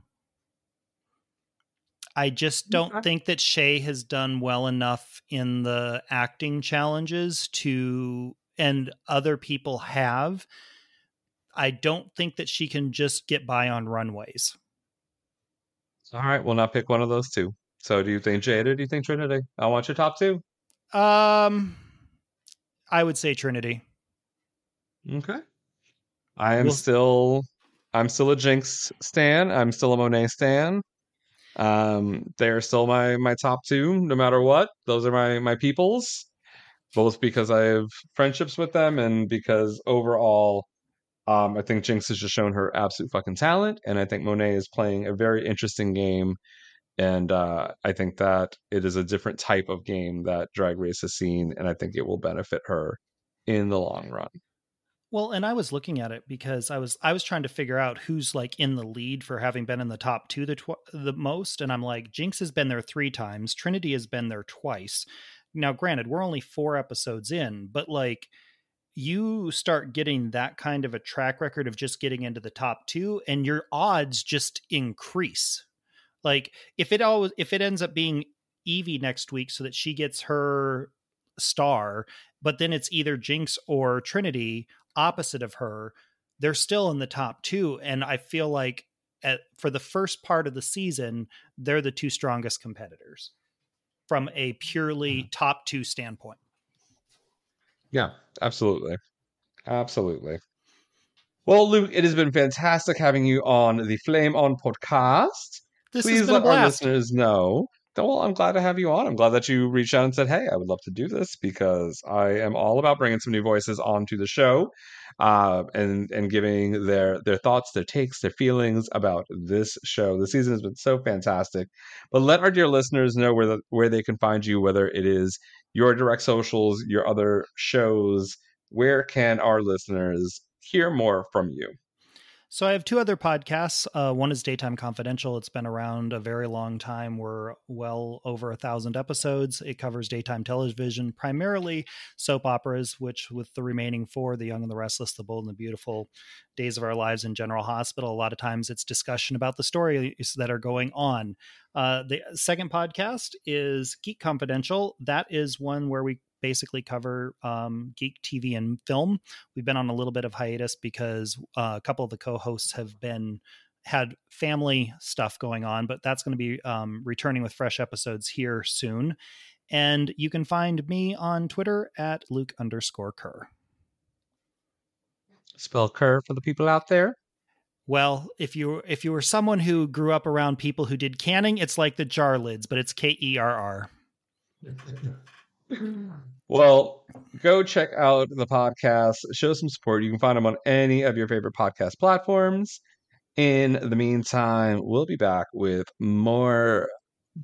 I just don't Okay. think that Shea has done well enough in the acting challenges to, and other people have. I don't think that she can just get by on runways. all right we'll not pick one of those two so do you think jaida do you think trinity i want your top two Um, I would say Trinity. Okay. I am We'll- still I'm still a Jinx stan. I'm still a Monet stan. Um they are still my my top two no matter what. Those are my my peoples. Both because I have friendships with them and because overall um I think Jinx has just shown her absolute fucking talent and I think Monet is playing a very interesting game and uh I think that it is a different type of game that Drag Race has seen and I think it will benefit her in the long run. Well, and I was looking at it because I was I was trying to figure out who's like in the lead for having been in the top two the tw- the most, and I'm like Jinx has been there three times, Trinity has been there twice. Now, granted, we're only four episodes in, but like you start getting that kind of a track record of just getting into the top two, and your odds just increase. Like if it always if it ends up being Yvie next week, so that she gets her star, but then it's either Jinx or Trinity opposite of her, they're still in the top two. And I feel like at, for the first part of the season, they're the two strongest competitors from a purely mm-hmm. top two standpoint. Yeah, absolutely. Absolutely. Well, Luke, it has been fantastic having you on the Flame On podcast. This Please has been a let our listeners know. Well, I'm glad to have you on. I'm glad that you reached out and said, "Hey, I would love to do this because I am all about bringing some new voices onto the show, uh, and and giving their their thoughts, their takes, their feelings about this show. The season has been so fantastic. But let our dear listeners know where the, where they can find you, whether it is your direct socials, your other shows. Where can our listeners hear more from you? So I have two other podcasts. Uh, one is Daytime Confidential. It's been around a very long time. We're well over a thousand episodes. It covers daytime television, primarily soap operas, which with the remaining four, The Young and the Restless, The Bold and the Beautiful, Days of Our Lives in General Hospital, a lot of times it's discussion about the stories that are going on. Uh, the second podcast is Geek Confidential. That is one where we basically cover um, geek TV and film. We've been on a little bit of hiatus because uh, a couple of the co-hosts have been had family stuff going on, but that's going to be um, returning with fresh episodes here soon. And you can find me on Twitter at Luke underscore Kerr. Spell Kerr for the people out there. Well, if you if you were someone who grew up around people who did canning, it's like the jar lids, but it's K E R R. (laughs) Well, go check out the podcast, show some support. You can find them on any of your favorite podcast platforms. In the meantime, we'll be back with more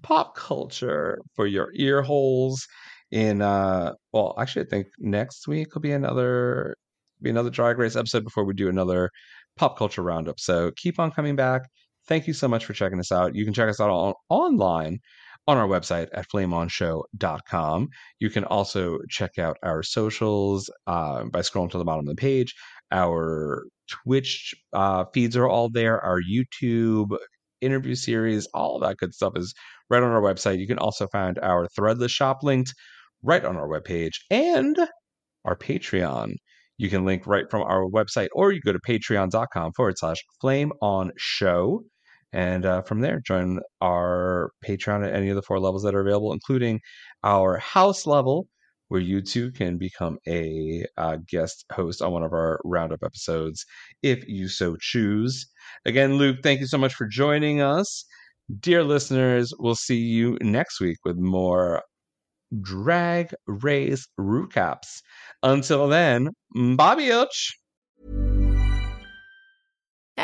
pop culture for your ear holes. In uh, well, actually, I think next week will be another be another Drag Race episode before we do another pop culture roundup. So keep on coming back. Thank you so much for checking us out. You can check us out on, online on our website at flameonshow.com. You can also check out our socials uh, by scrolling to the bottom of the page. Our Twitch uh, feeds are all there. Our YouTube interview series, all that good stuff is right on our website. You can also find our Threadless shop linked right on our webpage and our Patreon. You can link right from our website, or you go to patreon.com forward slash flame on show. And uh, from there, join our Patreon at any of the four levels that are available, including our house level, where you too can become a uh, guest host on one of our roundup episodes if you so choose. Again, Luke, thank you so much for joining us. Dear listeners, we'll see you next week with more drag race recaps. Until then, bobby bitch.